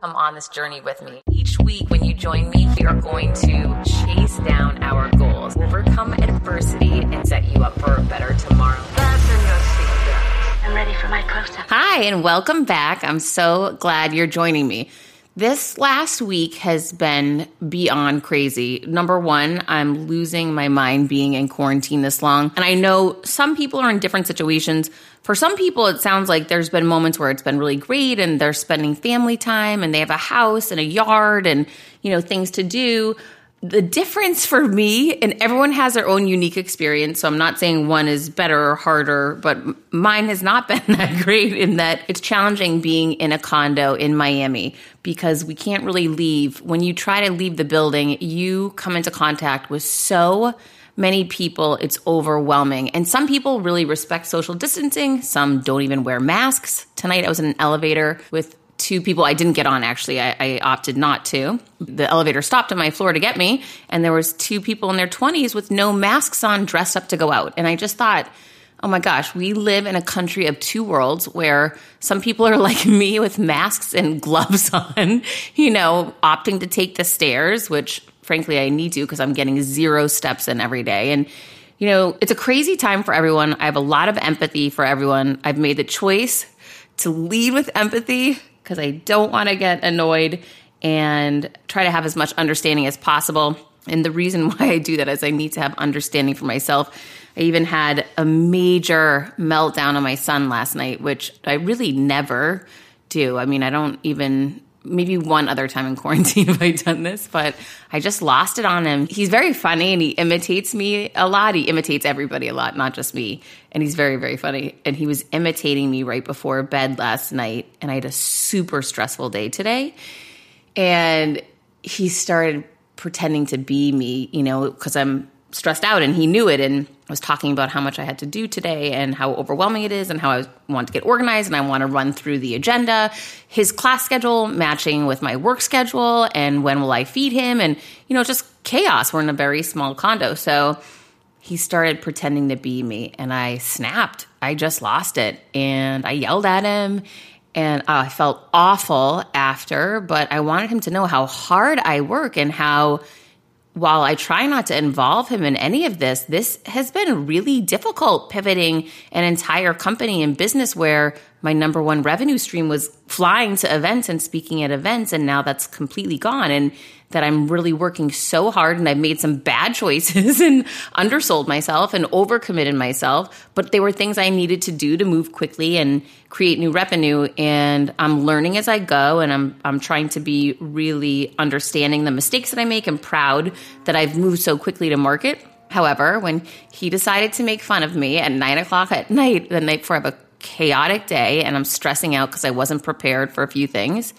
Come on this journey with me. Each week, when you join me, we are going to chase down our goals, overcome adversity, and set you up for a better tomorrow. I'm ready for my close up. Hi, and welcome back. I'm so glad you're joining me. This last week has been beyond crazy. Number one, I'm losing my mind being in quarantine this long. And I know some people are in different situations. For some people, it sounds like there's been moments where it's been really great and they're spending family time and they have a house and a yard and, you know, things to do the difference for me, and everyone has their own unique experience. So I'm not saying one is better or harder, but mine has not been that great in that it's challenging being in a condo in Miami because we can't really leave. When you try to leave the building, you come into contact with so many people, it's overwhelming. And some people really respect social distancing, some don't even wear masks. Tonight I was in an elevator with two people I didn't get on actually. I, I, opted not to. The elevator stopped on my floor to get me, and there was two people in their 20s with no masks on, dressed up to go out. And I just thought, oh my gosh, we live in a country of two worlds where some people are like me with masks and gloves on, you know, opting to take the stairs, which frankly I need to because I'm getting zero steps in every day. And you know, it's a crazy time for everyone. I have a lot of empathy for everyone. I've made the choice to lead with empathy because I don't want to get annoyed and try to have as much understanding as possible. And the reason why I do that is I need to have understanding for myself. I even had a major meltdown on my son last night, which I really never do. I mean, I don't even maybe one other time in quarantine have I done this, but I just lost it on him. He's very funny and he imitates me a lot. He imitates everybody a lot, not just me. And he's very, very funny. And he was imitating me right before bed last night. And I had a super stressful day today. And he started pretending to be me, you know, because I'm stressed out and he knew it and was talking about how much I had to do today and how overwhelming it is and how I want to get organized and I want to run through the agenda, his class schedule matching with my work schedule and when will I feed him and you know just chaos. We're in a very small condo. So he started pretending to be me and I snapped. I just lost it and I yelled at him and uh, I felt awful after, but I wanted him to know how hard I work and how while I try not to involve him in any of this, this has been really difficult pivoting an entire company and business where my number one revenue stream was flying to events and speaking at events. And now that's completely gone. And that I'm really working so hard and I've made some bad choices and undersold myself and overcommitted myself. But they were things I needed to do to move quickly and create new revenue. And I'm learning as I go and I'm, I'm trying to be really understanding the mistakes that I make and proud that I've moved so quickly to market. However, when he decided to make fun of me at nine o'clock at night, the night before I have a chaotic day and I'm stressing out because I wasn't prepared for a few things,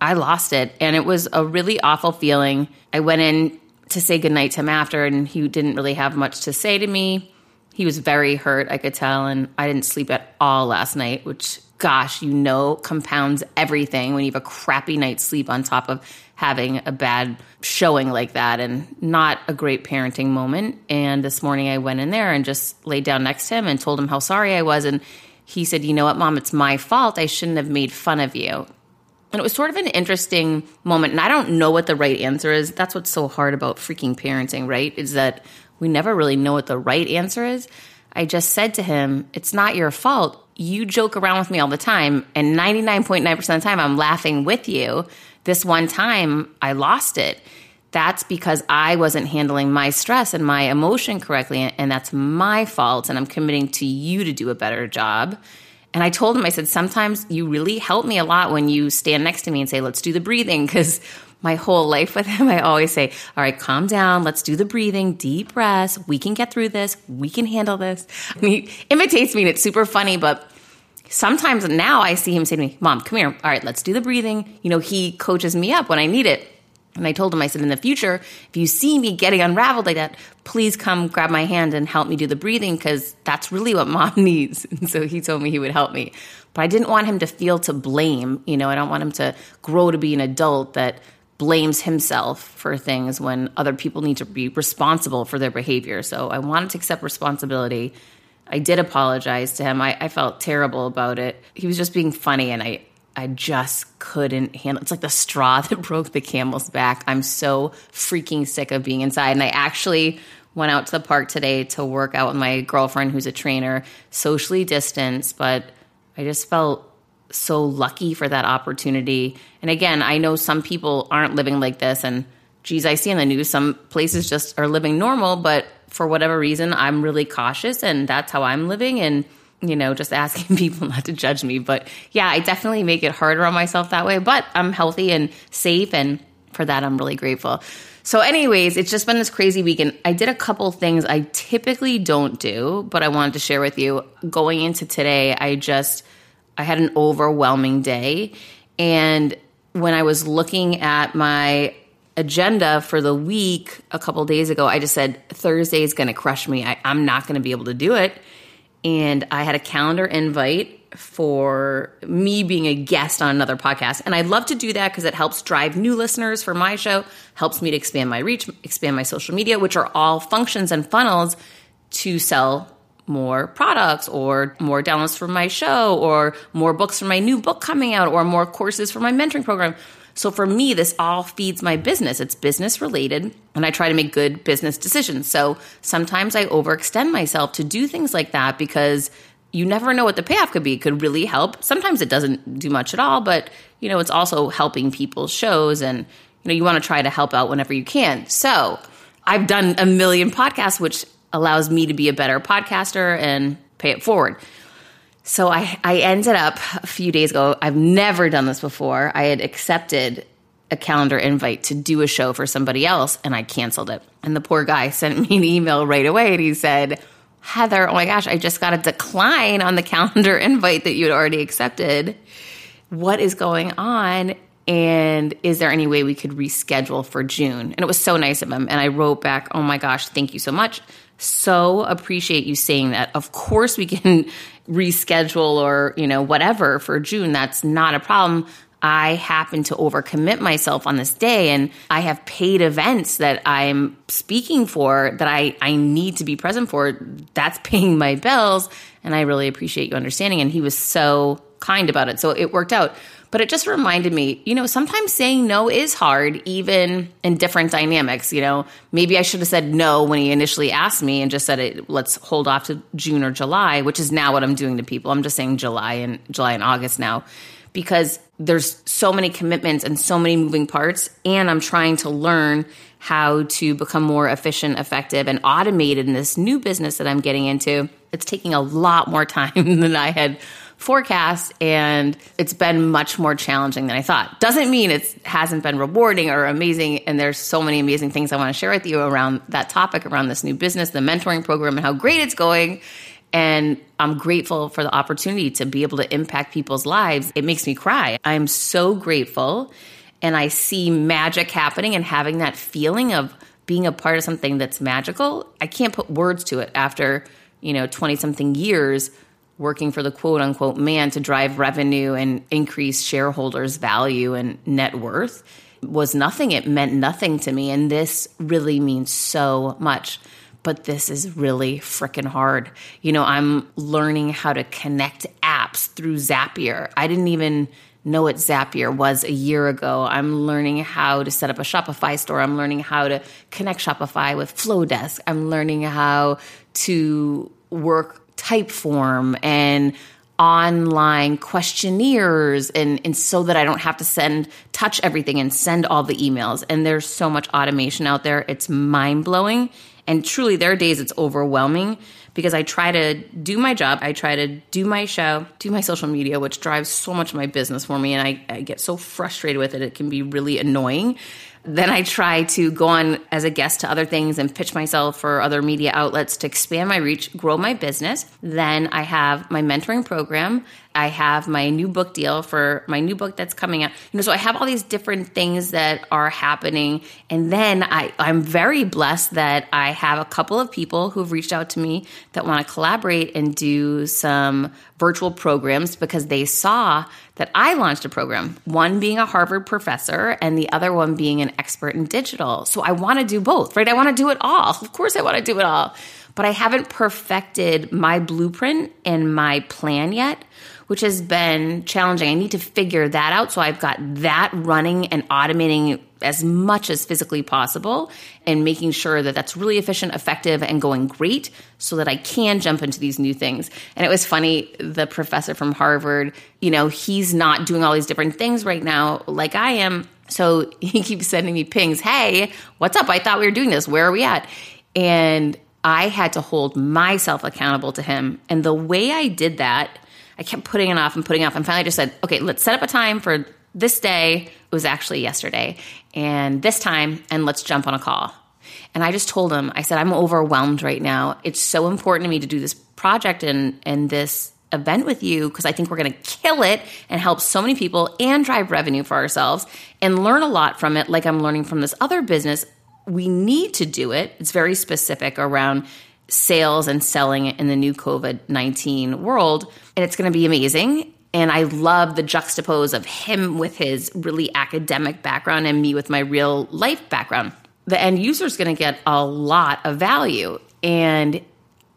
I lost it. And it was a really awful feeling. I went in to say goodnight to him after, and he didn't really have much to say to me. He was very hurt, I could tell, and I didn't sleep at all last night, which, gosh, you know, compounds everything when you have a crappy night's sleep on top of having a bad showing like that and not a great parenting moment. And this morning I went in there and just laid down next to him and told him how sorry I was. And he said, You know what, mom, it's my fault. I shouldn't have made fun of you. And it was sort of an interesting moment. And I don't know what the right answer is. That's what's so hard about freaking parenting, right? Is that we never really know what the right answer is. I just said to him, It's not your fault. You joke around with me all the time. And 99.9% of the time, I'm laughing with you. This one time, I lost it that's because I wasn't handling my stress and my emotion correctly. And that's my fault. And I'm committing to you to do a better job. And I told him, I said, sometimes you really help me a lot when you stand next to me and say, let's do the breathing. Because my whole life with him, I always say, all right, calm down. Let's do the breathing, deep breaths. We can get through this. We can handle this. And he imitates me and it's super funny, but sometimes now I see him say to me, mom, come here. All right, let's do the breathing. You know, he coaches me up when I need it. And I told him, I said, in the future, if you see me getting unraveled like that, please come grab my hand and help me do the breathing because that's really what mom needs. And so he told me he would help me. But I didn't want him to feel to blame. You know, I don't want him to grow to be an adult that blames himself for things when other people need to be responsible for their behavior. So I wanted to accept responsibility. I did apologize to him. I, I felt terrible about it. He was just being funny and I, I just couldn't handle it's like the straw that broke the camel's back. I'm so freaking sick of being inside. And I actually went out to the park today to work out with my girlfriend who's a trainer, socially distanced, but I just felt so lucky for that opportunity. And again, I know some people aren't living like this and geez, I see in the news some places just are living normal, but for whatever reason, I'm really cautious and that's how I'm living and you know, just asking people not to judge me. But yeah, I definitely make it harder on myself that way, but I'm healthy and safe and for that I'm really grateful. So, anyways, it's just been this crazy weekend. I did a couple things I typically don't do, but I wanted to share with you. Going into today, I just I had an overwhelming day, and when I was looking at my agenda for the week a couple days ago, I just said Thursday is going to crush me. I, I'm not going to be able to do it, and I had a calendar invite for me being a guest on another podcast. And I'd love to do that because it helps drive new listeners for my show, helps me to expand my reach, expand my social media, which are all functions and funnels to sell more products or more downloads for my show or more books for my new book coming out or more courses for my mentoring program. So for me, this all feeds my business. It's business related, and I try to make good business decisions. So sometimes I overextend myself to do things like that because you never know what the payoff could be. It could really help. Sometimes it doesn't do much at all, but you know, it's also helping people's shows and you know, you want to try to help out whenever you can. So, I've done a million podcasts which allows me to be a better podcaster and pay it forward. So I, I ended up a few days ago. I've never done this before. I had accepted a calendar invite to do a show for somebody else and I canceled it. And the poor guy sent me an email right away and he said, Heather, oh my gosh, I just got a decline on the calendar invite that you had already accepted. What is going on? And is there any way we could reschedule for June? And it was so nice of him. And I wrote back, oh my gosh, thank you so much. So appreciate you saying that. Of course, we can reschedule or, you know, whatever for June. That's not a problem. I happen to overcommit myself on this day and I have paid events that I'm speaking for that I, I need to be present for. That's paying my bills. And I really appreciate you understanding. And he was so kind about it. So it worked out. But it just reminded me, you know, sometimes saying no is hard, even in different dynamics. You know, maybe I should have said no when he initially asked me and just said, it, let's hold off to June or July, which is now what I'm doing to people. I'm just saying July and July and August now because there's so many commitments and so many moving parts. And I'm trying to learn how to become more efficient, effective, and automated in this new business that I'm getting into. It's taking a lot more time than I had forecast and it's been much more challenging than I thought. Doesn't mean it hasn't been rewarding or amazing and there's so many amazing things I want to share with you around that topic around this new business, the mentoring program and how great it's going and I'm grateful for the opportunity to be able to impact people's lives. It makes me cry. I'm so grateful. And I see magic happening and having that feeling of being a part of something that's magical. I can't put words to it after, you know, 20 something years working for the quote unquote man to drive revenue and increase shareholders' value and net worth was nothing. It meant nothing to me. And this really means so much but this is really freaking hard. You know, I'm learning how to connect apps through Zapier. I didn't even know what Zapier was a year ago. I'm learning how to set up a Shopify store. I'm learning how to connect Shopify with Flodesk. I'm learning how to work Typeform and online questionnaires and, and so that I don't have to send touch everything and send all the emails. And there's so much automation out there. It's mind blowing and truly, there are days it's overwhelming because I try to do my job, I try to do my show, do my social media, which drives so much of my business for me. And I, I get so frustrated with it, it can be really annoying. Then I try to go on as a guest to other things and pitch myself for other media outlets to expand my reach, grow my business. Then I have my mentoring program. I have my new book deal for my new book that's coming out. You know, so I have all these different things that are happening. And then I, I'm very blessed that I have a couple of people who've reached out to me that want to collaborate and do some virtual programs because they saw that I launched a program, one being a Harvard professor and the other one being an expert in digital. So I want to do both, right? I want to do it all. Of course, I want to do it all. But I haven't perfected my blueprint and my plan yet, which has been challenging. I need to figure that out. So I've got that running and automating as much as physically possible and making sure that that's really efficient, effective, and going great so that I can jump into these new things. And it was funny, the professor from Harvard, you know, he's not doing all these different things right now like I am. So he keeps sending me pings, hey, what's up? I thought we were doing this. Where are we at? And I had to hold myself accountable to him. And the way I did that, I kept putting it off and putting it off. And finally, I just said, okay, let's set up a time for this day. It was actually yesterday and this time, and let's jump on a call. And I just told him, I said, I'm overwhelmed right now. It's so important to me to do this project and, and this event with you because I think we're going to kill it and help so many people and drive revenue for ourselves and learn a lot from it, like I'm learning from this other business. We need to do it. It's very specific around sales and selling in the new COVID 19 world. And it's going to be amazing. And I love the juxtapose of him with his really academic background and me with my real life background. The end user is going to get a lot of value. And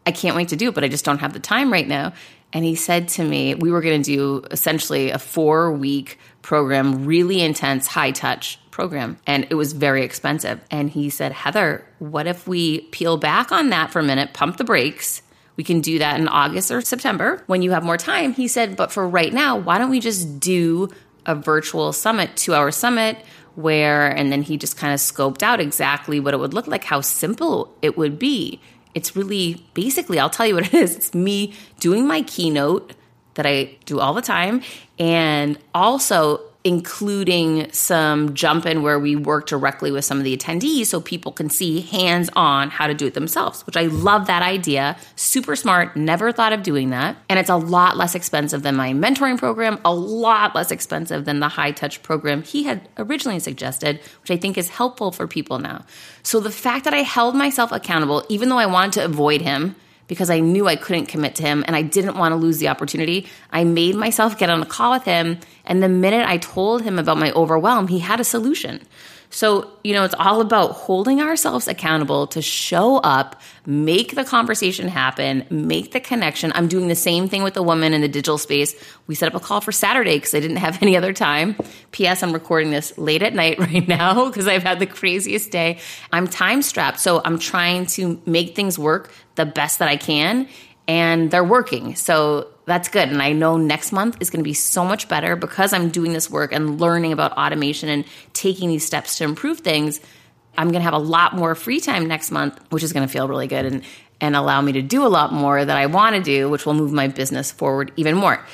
I can't wait to do it, but I just don't have the time right now. And he said to me, we were going to do essentially a four week program, really intense, high touch program. And it was very expensive. And he said, Heather, what if we peel back on that for a minute, pump the brakes, we can do that in August or September when you have more time. He said, but for right now, why don't we just do a virtual summit, two hour summit, where, and then he just kind of scoped out exactly what it would look like, how simple it would be. It's really basically, I'll tell you what it is. It's me doing my keynote that I do all the time and also including some jump in where we work directly with some of the attendees so people can see hands on how to do it themselves, which I love that idea. Super smart, never thought of doing that. And it's a lot less expensive than my mentoring program, a lot less expensive than the high touch program he had originally suggested, which I think is helpful for people now. So the fact that I held myself accountable, even though I wanted to avoid him, because I knew I couldn't commit to him and I didn't want to lose the opportunity. I made myself get on a call with him. And the minute I told him about my overwhelm, he had a solution. So, you know, it's all about holding ourselves accountable to show up, make the conversation happen, make the connection. I'm doing the same thing with the woman in the digital space. We set up a call for Saturday because I didn't have any other time. P.S. I'm recording this late at night right now because I've had the craziest day. I'm time strapped. So I'm trying to make things work the best that I can and they're working. So that's good. And I know next month is going to be so much better because I'm doing this work and learning about automation and taking these steps to improve things. I'm going to have a lot more free time next month, which is going to feel really good and, and allow me to do a lot more that I want to do, which will move my business forward even more.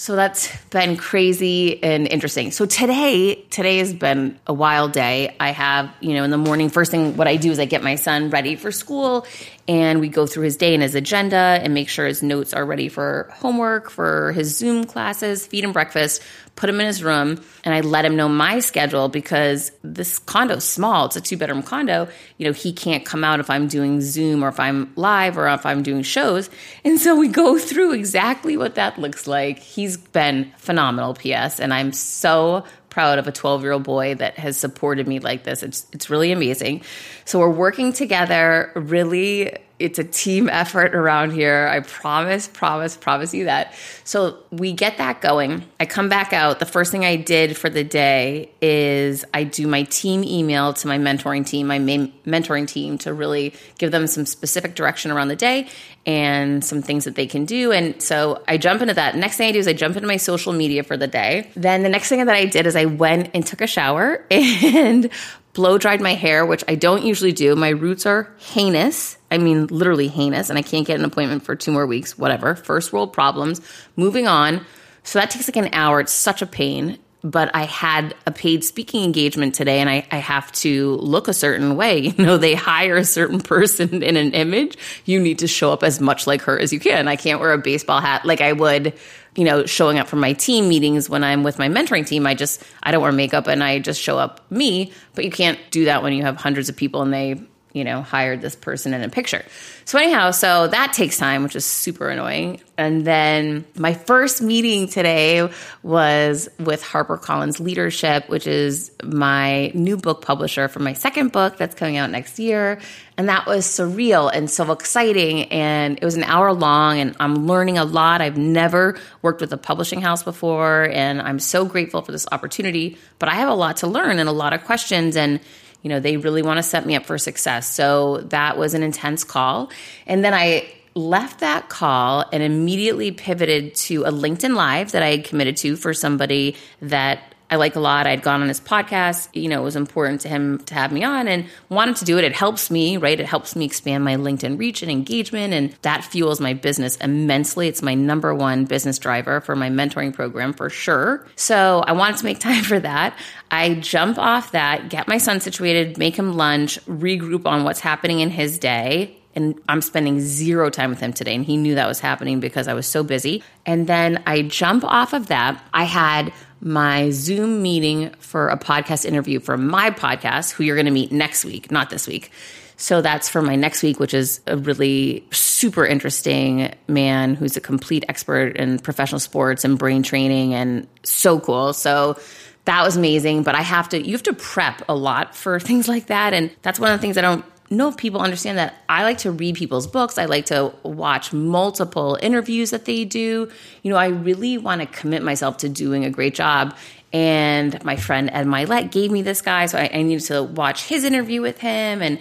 So that's been crazy and interesting. So today, today has been a wild day. I have, you know, in the morning, first thing what I do is I get my son ready for school and we go through his day and his agenda and make sure his notes are ready for homework, for his Zoom classes, feed him breakfast, put him in his room, and I let him know my schedule because this condo's small. It's a two bedroom condo. You know, he can't come out if I'm doing Zoom or if I'm live or if I'm doing shows. And so we go through exactly what that looks like. He's been phenomenal, P.S., and I'm so proud of a 12 year old boy that has supported me like this. It's, it's really amazing. So we're working together really it's a team effort around here. I promise, promise, promise you that. So we get that going. I come back out. The first thing I did for the day is I do my team email to my mentoring team, my main mentoring team to really give them some specific direction around the day and some things that they can do. And so I jump into that. Next thing I do is I jump into my social media for the day. Then the next thing that I did is I went and took a shower and blow dried my hair, which I don't usually do. My roots are heinous. I mean, literally heinous, and I can't get an appointment for two more weeks, whatever. First world problems. Moving on. So that takes like an hour. It's such a pain. But I had a paid speaking engagement today and I, I have to look a certain way. You know, they hire a certain person in an image. You need to show up as much like her as you can. I can't wear a baseball hat like I would you know, showing up for my team meetings when I'm with my mentoring team, I just I don't wear makeup and I just show up me. But you can't do that when you have hundreds of people and they you know, hired this person in a picture. So, anyhow, so that takes time, which is super annoying. And then my first meeting today was with HarperCollins Leadership, which is my new book publisher for my second book that's coming out next year. And that was surreal and so exciting. And it was an hour long, and I'm learning a lot. I've never worked with a publishing house before, and I'm so grateful for this opportunity. But I have a lot to learn and a lot of questions. And you know, they really want to set me up for success. So that was an intense call. And then I left that call and immediately pivoted to a LinkedIn Live that I had committed to for somebody that I like a lot. I'd gone on his podcast. You know, it was important to him to have me on and wanted to do it. It helps me, right? It helps me expand my LinkedIn reach and engagement, and that fuels my business immensely. It's my number one business driver for my mentoring program for sure. So I wanted to make time for that. I jump off that, get my son situated, make him lunch, regroup on what's happening in his day, and I'm spending zero time with him today. And he knew that was happening because I was so busy. And then I jump off of that. I had my Zoom meeting for a podcast interview for my podcast, who you're going to meet next week, not this week. So that's for my next week, which is a really super interesting man who's a complete expert in professional sports and brain training and so cool. So that was amazing. But I have to, you have to prep a lot for things like that. And that's one of the things I don't know if people understand that I like to read people's books. I like to watch multiple interviews that they do. You know, I really want to commit myself to doing a great job. And my friend Ed Mylett gave me this guy, so I, I needed to watch his interview with him. And,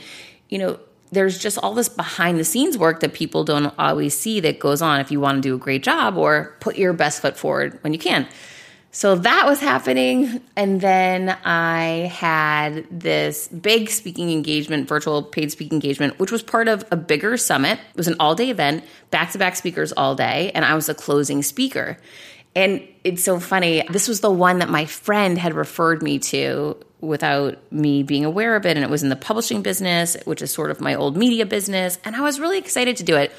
you know, there's just all this behind the scenes work that people don't always see that goes on if you want to do a great job or put your best foot forward when you can. So that was happening. And then I had this big speaking engagement, virtual paid speaking engagement, which was part of a bigger summit. It was an all day event, back to back speakers all day. And I was the closing speaker. And it's so funny. This was the one that my friend had referred me to without me being aware of it. And it was in the publishing business, which is sort of my old media business. And I was really excited to do it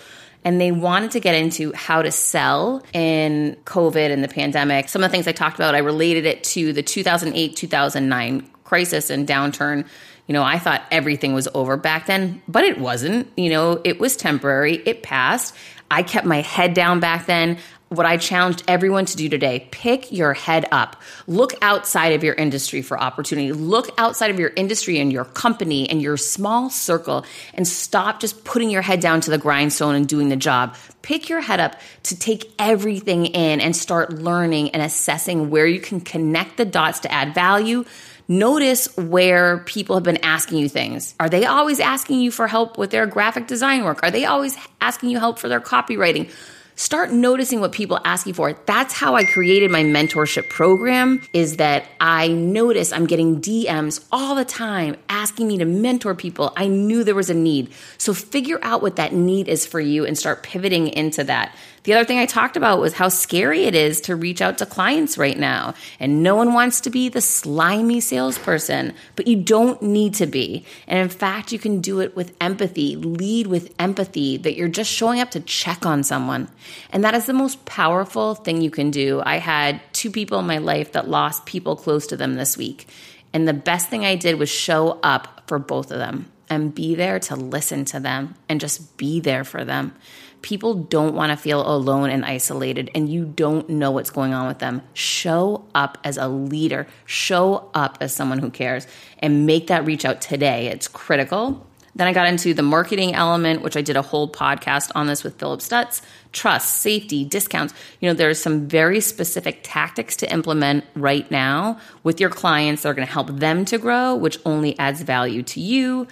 and they wanted to get into how to sell in COVID and the pandemic. Some of the things I talked about, I related it to the 2008 2009 crisis and downturn. You know, I thought everything was over back then, but it wasn't. You know, it was temporary, it passed. I kept my head down back then what I challenged everyone to do today pick your head up. Look outside of your industry for opportunity. Look outside of your industry and your company and your small circle and stop just putting your head down to the grindstone and doing the job. Pick your head up to take everything in and start learning and assessing where you can connect the dots to add value. Notice where people have been asking you things. Are they always asking you for help with their graphic design work? Are they always asking you help for their copywriting? Start noticing what people ask you for. That's how I created my mentorship program is that I notice I'm getting DMs all the time asking me to mentor people. I knew there was a need. So figure out what that need is for you and start pivoting into that. The other thing I talked about was how scary it is to reach out to clients right now. And no one wants to be the slimy salesperson, but you don't need to be. And in fact, you can do it with empathy, lead with empathy, that you're just showing up to check on someone. And that is the most powerful thing you can do. I had two people in my life that lost people close to them this week. And the best thing I did was show up for both of them and be there to listen to them and just be there for them people don't want to feel alone and isolated, and you don't know what's going on with them. Show up as a leader, show up as someone who cares, and make that reach out today. It's critical. Then I got into the marketing element, which I did a whole podcast on this with Philip Stutz. Trust, safety, discounts. You know, there's some very specific tactics to implement right now with your clients that are going to help them to grow, which only adds value to you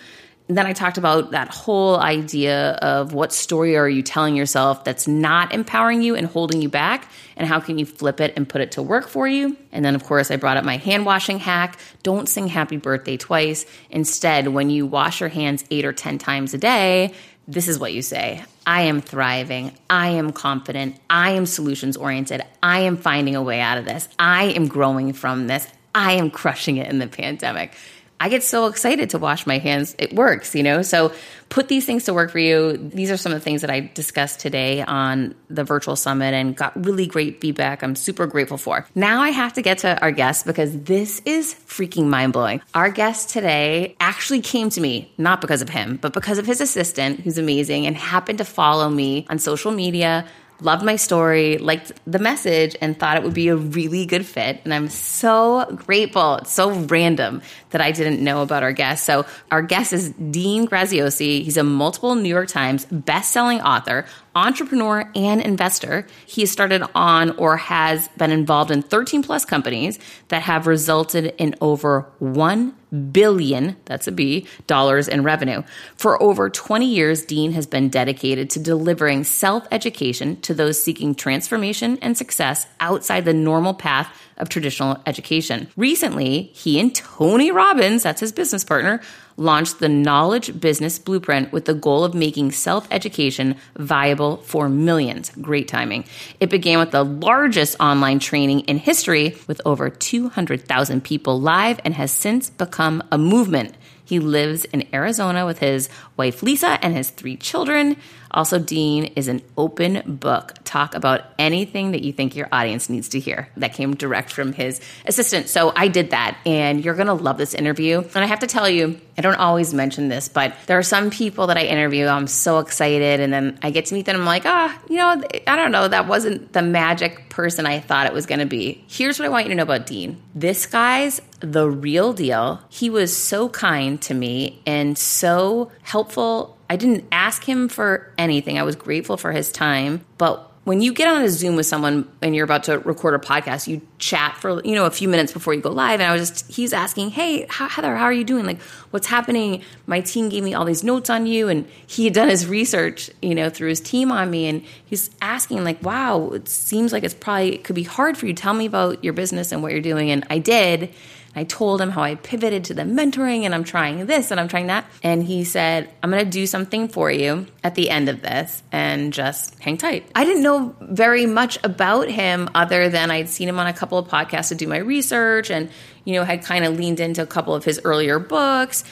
then I talked about that whole idea of what story are you telling yourself that's not empowering you and holding you back, and how can you flip it and put it to work for you. And then, of course, I brought up my hand washing hack. Don't sing happy birthday twice. Instead, when you wash your hands eight or 10 times a day, this is what you say I am thriving. I am confident. I am solutions oriented. I am finding a way out of this. I am growing from this. I am crushing it in the pandemic I get so excited to wash my hands. It works, you know? So put these things to work for you. These are some of the things that I discussed today on the virtual summit and got really great feedback. I'm super grateful for. Now I have to get to our guest because this is freaking mind blowing. Our guest today actually came to me, not because of him, but because of his assistant, who's amazing and happened to follow me on social media loved my story, liked the message, and thought it would be a really good fit. And I'm so grateful. It's so random that I didn't know about our guest. So our guest is Dean Graziosi. He's a multiple New York Times best-selling author, entrepreneur, and investor. He has started on or has been involved in 13 plus companies that have resulted in over 1 billion, that's a B, dollars in revenue. For over 20 years, Dean has been dedicated to delivering self-education to those seeking transformation and success outside the normal path of traditional education. Recently, he and Tony Robbins, that's his business partner, launched the Knowledge Business Blueprint with the goal of making self education viable for millions. Great timing. It began with the largest online training in history with over 200,000 people live and has since become a movement. He lives in Arizona with his wife Lisa and his three children. Also, Dean is an open book. Talk about anything that you think your audience needs to hear. That came direct from his assistant. So I did that, and you're going to love this interview. And I have to tell you, I don't always mention this, but there are some people that I interview. I'm so excited, and then I get to meet them. I'm like, ah, oh, you know, I don't know. That wasn't the magic person I thought it was going to be. Here's what I want you to know about Dean. This guy's the real deal. He was so kind to me and so helpful I didn't ask him for anything. I was grateful for his time. But when you get on a Zoom with someone and you're about to record a podcast, you chat for you know a few minutes before you go live. And I was just he's asking, "Hey, Heather, how are you doing? Like, what's happening? My team gave me all these notes on you, and he had done his research, you know, through his team on me, and he's asking like, "Wow, it seems like it's probably it could be hard for you. Tell me about your business and what you're doing." And I did. I told him how I pivoted to the mentoring and I'm trying this and I'm trying that. And he said, I'm going to do something for you at the end of this and just hang tight. I didn't know very much about him other than I'd seen him on a couple of podcasts to do my research and, you know, had kind of leaned into a couple of his earlier books.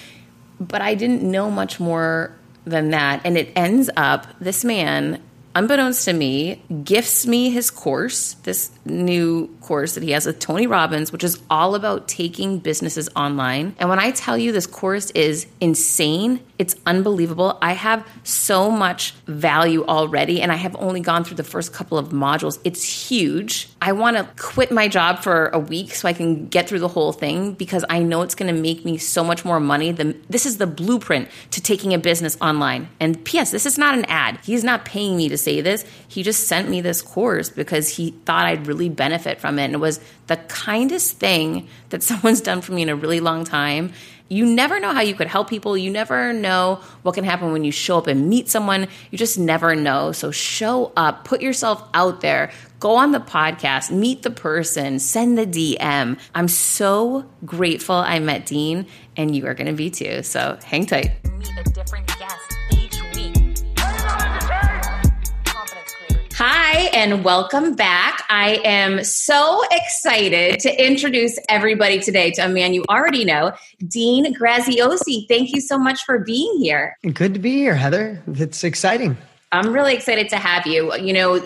But I didn't know much more than that. And it ends up, this man unbeknownst to me, gifts me his course, this new course that he has with Tony Robbins, which is all about taking businesses online. And when I tell you this course is insane, it's unbelievable. I have so much value already, and I have only gone through the first couple of modules. It's huge. I want to quit my job for a week so I can get through the whole thing because I know it's going to make me so much more money. Than, this is the blueprint to taking a business online. And P.S., this is not an ad. He's not paying me to say this. He just sent me this course because he thought I'd really benefit from it. And it was the kindest thing that someone's done for me in a really long time. You never know how you could help people. You never know what can happen when you show up and meet someone. You just never know. So show up, put yourself out there, go on the podcast, meet the person, send the DM. I'm so grateful I met Dean, and you are going to be too. So hang tight. Meet a different guest Hi, and welcome back. I am so excited to introduce everybody today to a man you already know, Dean Graziosi. Thank you so much for being here. Good to be here, Heather. It's exciting. I'm really excited to have you. You know,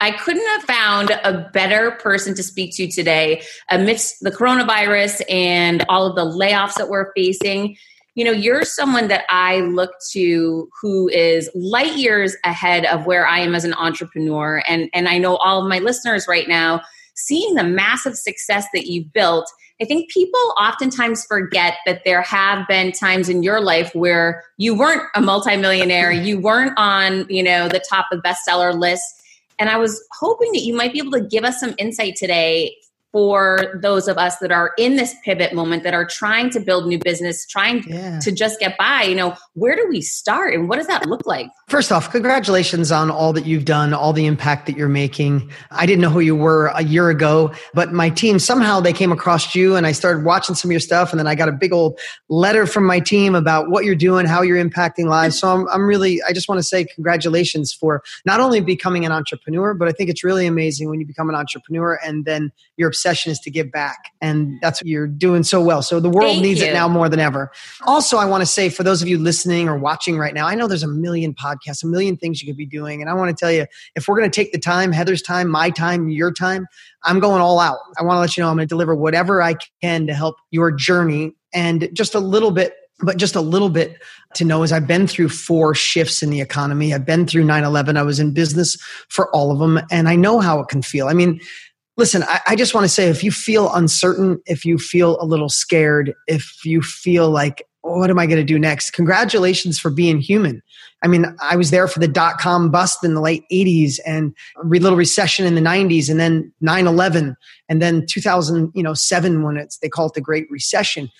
I couldn't have found a better person to speak to today amidst the coronavirus and all of the layoffs that we're facing you know, you're someone that I look to who is light years ahead of where I am as an entrepreneur. And, and I know all of my listeners right now, seeing the massive success that you've built, I think people oftentimes forget that there have been times in your life where you weren't a multimillionaire, you weren't on, you know, the top of bestseller lists. And I was hoping that you might be able to give us some insight today for those of us that are in this pivot moment that are trying to build new business trying yeah. to just get by you know where do we start and what does that look like? First off congratulations on all that you've done all the impact that you're making. I didn't know who you were a year ago but my team somehow they came across you and i started watching some of your stuff and then i got a big old letter from my team about what you're doing how you're impacting lives. So i'm, I'm really i just want to say congratulations for not only becoming an entrepreneur but i think it's really amazing when you become an entrepreneur and then you're recession is to give back. And that's what you're doing so well. So the world Thank needs you. it now more than ever. Also, I want to say for those of you listening or watching right now, I know there's a million podcasts, a million things you could be doing. And I want to tell you, if we're going to take the time, Heather's time, my time, your time, I'm going all out. I want to let you know I'm going to deliver whatever I can to help your journey and just a little bit but just a little bit to know is I've been through four shifts in the economy. I've been through 9 11. I was in business for all of them, and I know how it can feel. I mean, listen, I, I just want to say if you feel uncertain, if you feel a little scared, if you feel like, oh, what am I going to do next? Congratulations for being human. I mean, I was there for the dot com bust in the late 80s and a little recession in the 90s and then 9 11 and then 2007 when it's, they call it the Great Recession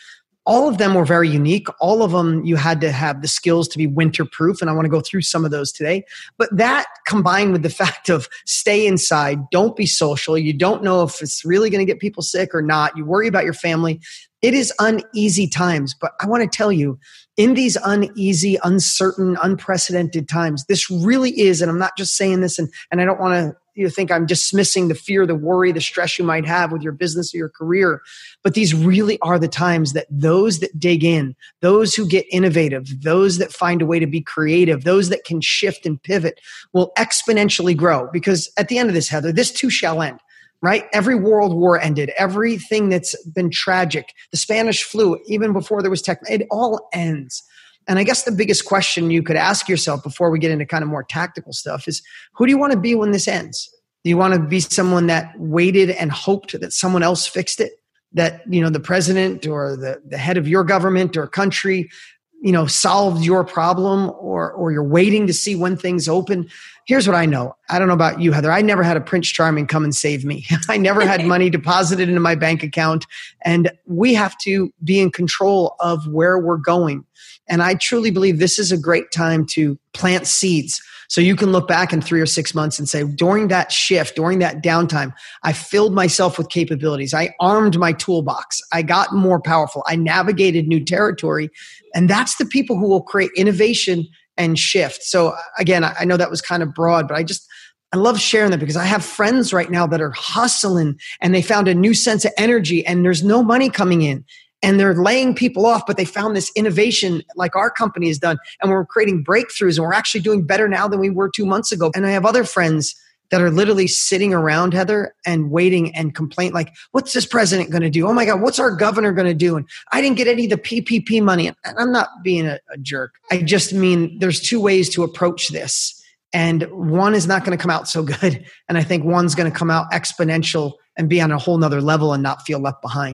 all of them were very unique. All of them, you had to have the skills to be winter proof. And I want to go through some of those today. But that combined with the fact of stay inside, don't be social, you don't know if it's really going to get people sick or not, you worry about your family. It is uneasy times. But I want to tell you, in these uneasy, uncertain, unprecedented times, this really is, and I'm not just saying this, and, and I don't want to you think I'm dismissing the fear, the worry, the stress you might have with your business or your career. But these really are the times that those that dig in, those who get innovative, those that find a way to be creative, those that can shift and pivot will exponentially grow. Because at the end of this, Heather, this too shall end right? Every world war ended. Everything that's been tragic, the Spanish flu, even before there was tech, it all ends. And I guess the biggest question you could ask yourself before we get into kind of more tactical stuff is who do you want to be when this ends? Do you want to be someone that waited and hoped that someone else fixed it? That, you know, the president or the, the head of your government or country, you know, solved your problem or or you're waiting to see when things open. Here's what I know. I don't know about you, Heather. I never had a Prince Charming come and save me. I never had money deposited into my bank account. And we have to be in control of where we're going and I truly believe this is a great time to plant seeds. So you can look back in three or six months and say, during that shift, during that downtime, I filled myself with capabilities. I armed my toolbox. I got more powerful. I navigated new territory. And that's the people who will create innovation and shift. So again, I know that was kind of broad, but I just, I love sharing that because I have friends right now that are hustling and they found a new sense of energy and there's no money coming in and they're laying people off, but they found this innovation like our company has done. And we're creating breakthroughs and we're actually doing better now than we were two months ago. And I have other friends that are literally sitting around Heather and waiting and complain like, what's this president going to do? Oh my God, what's our governor going to do? And I didn't get any of the PPP money. And I'm not being a, a jerk. I just mean there's two ways to approach this. And one is not going to come out so good. And I think one's going to come out exponential and be on a whole nother level and not feel left behind.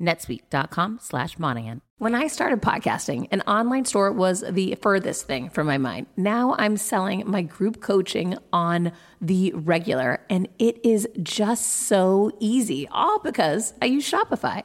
netsuite.com slash Monahan. When I started podcasting, an online store was the furthest thing from my mind. Now I'm selling my group coaching on the regular, and it is just so easy, all because I use Shopify.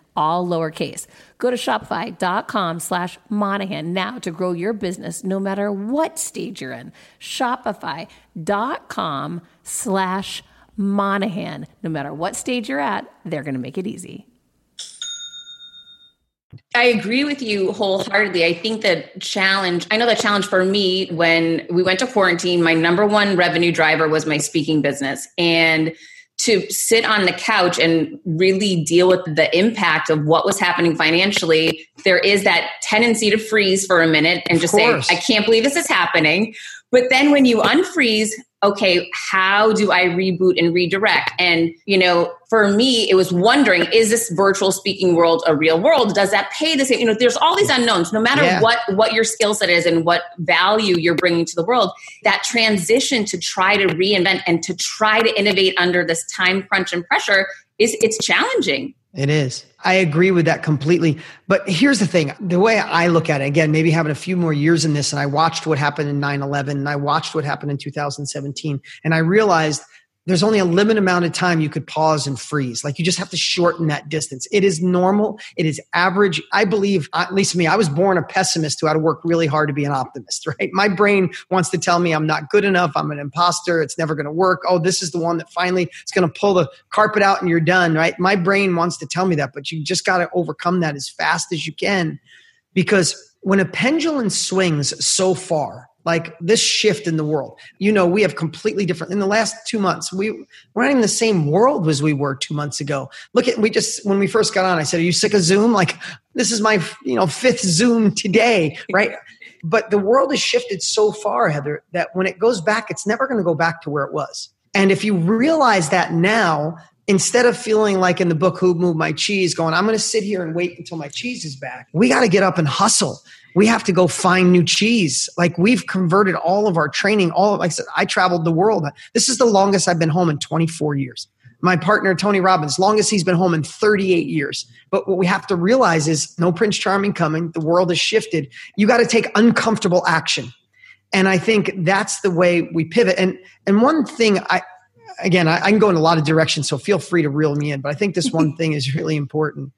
all lowercase. Go to shopify.com slash Monahan now to grow your business no matter what stage you're in. Shopify.com slash Monahan. No matter what stage you're at, they're going to make it easy. I agree with you wholeheartedly. I think the challenge, I know the challenge for me when we went to quarantine, my number one revenue driver was my speaking business. And to sit on the couch and really deal with the impact of what was happening financially, there is that tendency to freeze for a minute and just say, I can't believe this is happening. But then when you unfreeze, okay, how do I reboot and redirect? And, you know, for me, it was wondering, is this virtual speaking world a real world? Does that pay the same? You know, there's all these unknowns, no matter yeah. what, what your skill set is and what value you're bringing to the world, that transition to try to reinvent and to try to innovate under this time crunch and pressure is, it's challenging. It is. I agree with that completely. But here's the thing the way I look at it, again, maybe having a few more years in this, and I watched what happened in 9 11, and I watched what happened in 2017, and I realized there's only a limited amount of time you could pause and freeze. Like you just have to shorten that distance. It is normal. It is average. I believe, at least me, I was born a pessimist who had to work really hard to be an optimist, right? My brain wants to tell me I'm not good enough. I'm an imposter. It's never going to work. Oh, this is the one that finally is going to pull the carpet out and you're done, right? My brain wants to tell me that, but you just got to overcome that as fast as you can because when a pendulum swings so far, like this shift in the world. You know, we have completely different in the last two months. We we're not in the same world as we were two months ago. Look at we just when we first got on, I said, Are you sick of Zoom? Like this is my you know fifth Zoom today, right? but the world has shifted so far, Heather, that when it goes back, it's never going to go back to where it was. And if you realize that now, instead of feeling like in the book Who Moved My Cheese, going, I'm going to sit here and wait until my cheese is back, we got to get up and hustle we have to go find new cheese. Like we've converted all of our training. All of, like I said, I traveled the world. This is the longest I've been home in 24 years. My partner, Tony Robbins, longest he's been home in 38 years. But what we have to realize is no Prince Charming coming. The world has shifted. You got to take uncomfortable action. And I think that's the way we pivot. And, and one thing I, again, I, I can go in a lot of directions, so feel free to reel me in, but I think this one thing is really important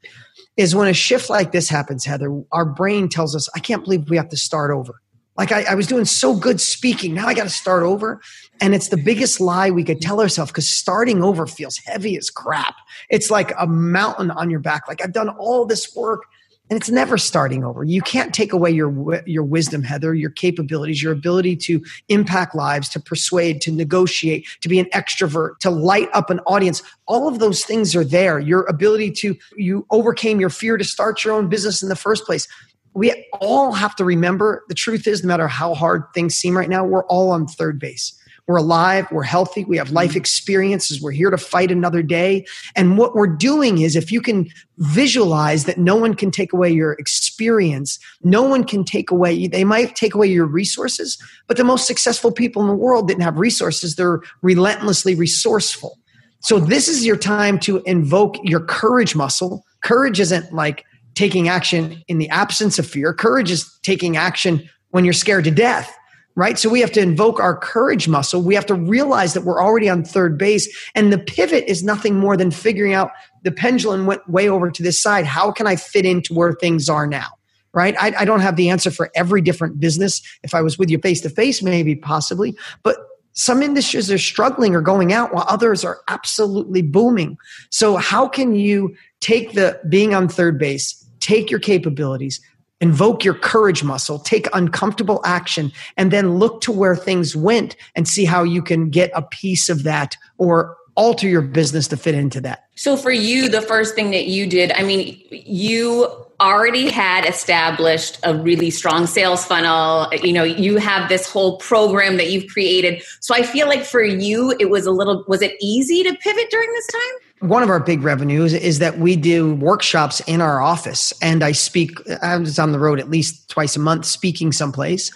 is when a shift like this happens, Heather, our brain tells us, I can't believe we have to start over. Like I, I was doing so good speaking. Now I got to start over. And it's the biggest lie we could tell ourselves because starting over feels heavy as crap. It's like a mountain on your back. Like I've done all this work and it's never starting over. You can't take away your your wisdom, Heather, your capabilities, your ability to impact lives, to persuade, to negotiate, to be an extrovert, to light up an audience. All of those things are there. Your ability to you overcame your fear to start your own business in the first place. We all have to remember the truth is no matter how hard things seem right now, we're all on third base We're alive. We're healthy. We have life mm-hmm. experiences. We're here to fight another day. And what we're doing is if you can visualize that no one can take away your experience, no one can take away, they might take away your resources, but the most successful people in the world didn't have resources. They're relentlessly resourceful. So this is your time to invoke your courage muscle. Courage isn't like taking action in the absence of fear. Courage is taking action when you're scared to death right? So we have to invoke our courage muscle. We have to realize that we're already on third base. And the pivot is nothing more than figuring out the pendulum went way over to this side. How can I fit into where things are now? Right? I, I don't have the answer for every different business. If I was with you face to face, maybe possibly, but some industries are struggling or going out while others are absolutely booming. So how can you take the being on third base, take your capabilities, invoke your courage muscle, take uncomfortable action, and then look to where things went and see how you can get a piece of that or alter your business to fit into that. So, for you, the first thing that you did, I mean, you already had established a really strong sales funnel. You know, you have this whole program that you've created. So, I feel like for you, it was a little, was it easy to pivot during this time? One of our big revenues is that we do workshops in our office. And i speak i was on the road at least twice a month speaking someplace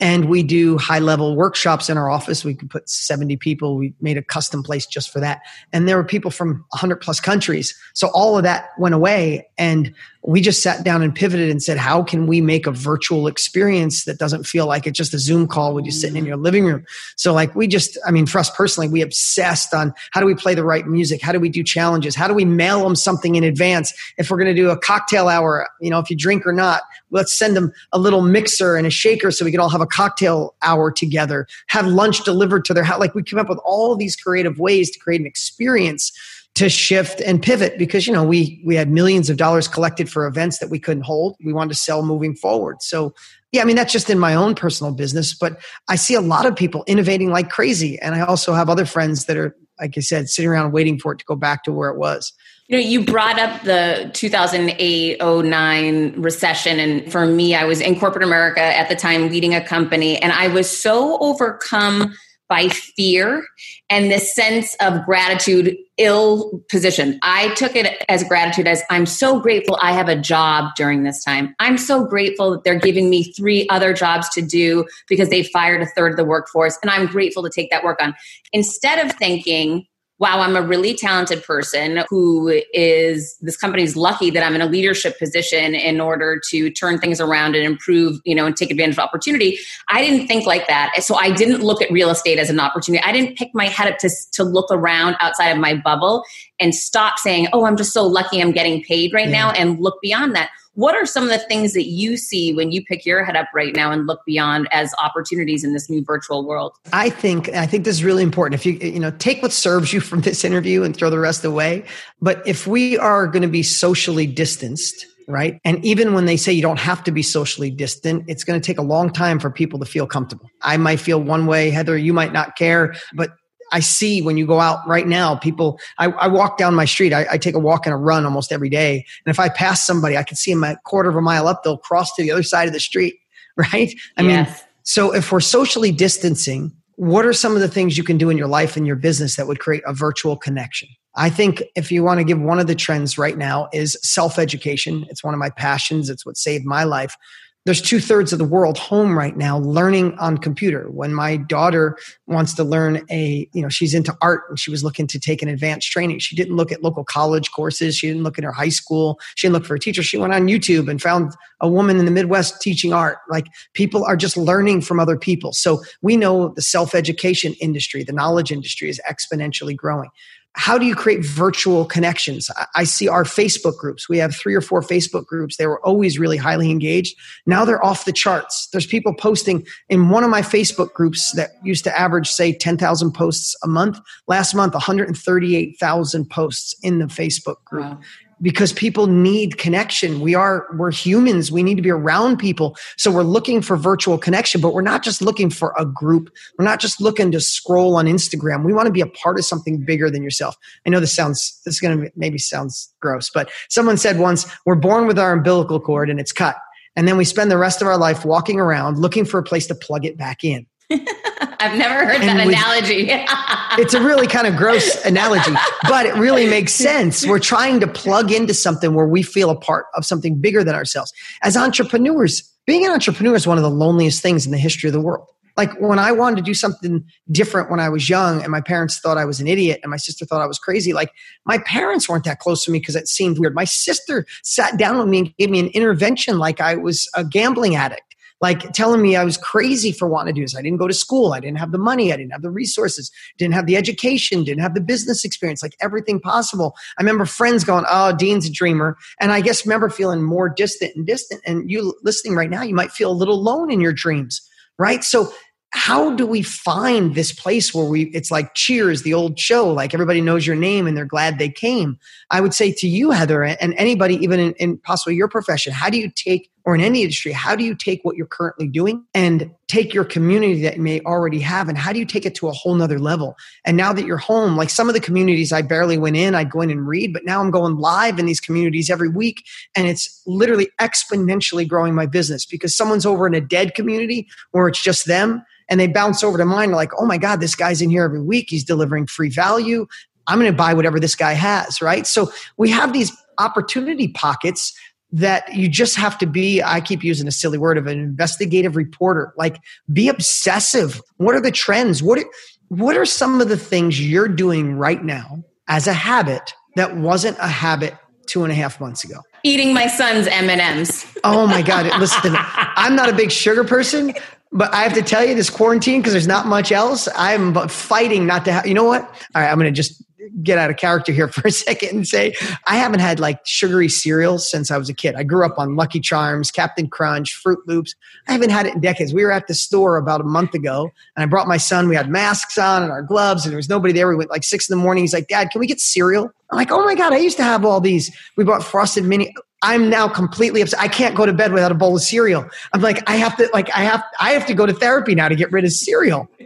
and we do high level workshops in our office. We could put 70 people. We made a custom place just for that. And there were people from 100 plus countries. So all of that went away and we just sat down and pivoted and said how can we make a virtual experience that doesn't feel like it's just a zoom call with you sitting in mm. your living room? So like we just i mean for us personally we obsessed on how do we play the right music? How do we do challenges? How do we mail them something in advance? If we're going to do a cocktail hour you know if you drink or not let's send them a little mixer and a shaker so we can all have a cocktail hour together have lunch delivered to their house like we came up with all these creative ways to create an experience to shift and pivot because you know we we had millions of dollars collected for events that we couldn't hold. We wanted to sell moving forward. So yeah i mean that's just in my own personal business but i see a lot of people innovating like crazy. And i also have other friends that are like i said sitting around waiting for it to go back to where it was you know, you brought up the 2008 09 recession. And for me, I was in corporate America at the time leading a company, and I was so overcome by fear and this sense of gratitude ill position. I took it as gratitude as I'm so grateful I have a job during this time. I'm so grateful that they're giving me three other jobs to do because they fired a third of the workforce and I'm grateful to take that work on. Instead of thinking, wow, I'm a really talented person who is this company's lucky that I'm in a leadership position in order to turn things around and improve, you know, and take advantage of opportunity. I didn't think like that. So I didn't look at real estate as an opportunity. I didn't pick my head up to, to look around outside of my bubble and stop saying, oh, I'm just so lucky I'm getting paid right yeah. now and look beyond that. What are some of the things that you see when you pick your head up right now and look beyond as opportunities in this new virtual world? I think I think this is really important. If you you know take what serves you from this interview and throw the rest away, but if we are going to be socially distanced, right? And even when they say you don't have to be socially distant, it's going to take a long time for people to feel comfortable. I might feel one way, Heather, you might not care, but I see when you go out right now, people, I, I walk down my street. I, I, take a walk and a run almost every day. And if I pass somebody, I can see them a quarter of a mile up, they'll cross to the other side of the street, right? I yes. mean, so if we're socially distancing, what are some of the things you can do in your life and your business that would create a virtual connection? I think if you want to give one of the trends right now is self education. It's one of my passions. It's what saved my life there's two thirds of the world home right now learning on computer. When my daughter wants to learn a, you know, she's into art and she was looking to take an advanced training. She didn't look at local college courses. She didn't look at her high school. She didn't look for a teacher. She went on YouTube and found a woman in the Midwest teaching art. Like people are just learning from other people. So we know the self education industry, the knowledge industry is exponentially growing how do you create virtual connections? I see our Facebook groups. We have three or four Facebook groups. They were always really highly engaged. Now they're off the charts. There's people posting in one of my Facebook groups that used to average, say, 10,000 posts a month. Last month, 138,000 posts in the Facebook group. Wow because people need connection. We are, we're humans. We need to be around people. So we're looking for virtual connection, but we're not just looking for a group. We're not just looking to scroll on Instagram. We want to be a part of something bigger than yourself. I know this sounds, this is going to maybe sounds gross, but someone said once, we're born with our umbilical cord and it's cut. And then we spend the rest of our life walking around looking for a place to plug it back in. I've never heard and that with, analogy. it's a really kind of gross analogy, but it really makes sense. We're trying to plug into something where we feel a part of something bigger than ourselves. As entrepreneurs, being an entrepreneur is one of the loneliest things in the history of the world. Like when I wanted to do something different when I was young and my parents thought I was an idiot and my sister thought I was crazy, like my parents weren't that close to me because it seemed weird. My sister sat down with me and gave me an intervention like I was a gambling addict like telling me I was crazy for wanting to do this. I didn't go to school. I didn't have the money. I didn't have the resources, didn't have the education, didn't have the business experience, like everything possible. I remember friends going, Oh, Dean's a dreamer. And I guess remember feeling more distant and distant. And you listening right now, you might feel a little alone in your dreams, right? So how do we find this place where we it's like cheers the old show like everybody knows your name and they're glad they came i would say to you heather and anybody even in, in, possibly your profession how do you take or in any industry how do you take what you're currently doing and take your community that you may already have and how do you take it to a whole nother level and now that you're home like some of the communities i barely went in i'd go in and read but now i'm going live in these communities every week and it's literally exponentially growing my business because someone's over in a dead community where it's just them and they bounce over to mine like, oh my God, this guy's in here every week. He's delivering free value. I'm going to buy whatever this guy has, right? So we have these opportunity pockets that you just have to be i keep using a silly word of an investigative reporter like be obsessive. What are the trends? What are, what are some of the things you're doing right now as a habit that wasn't a habit two and a half months ago? Eating my son's m&ms oh my god listen i'm not a big sugar person but I have to tell you, this quarantine, because there's not much else, I'm fighting not to have, you know what? All right, I'm going to just get out of character here for a second and say I haven't had like sugary cereals since I was a kid. I grew up on Lucky Charms, Captain Crunch, Froot Loops. I haven't had it in decades. We were at the store about a month ago and I brought my son. We had masks on and our gloves and there was nobody there. We went like six in the morning. He's like, Dad, can we get cereal? I'm like, oh my God, I used to have all these. We bought frosted mini. I'm now completely upset. I can't go to bed without a bowl of cereal. I'm like, I have to, like, I have, I have to go to therapy now to get rid of cereal.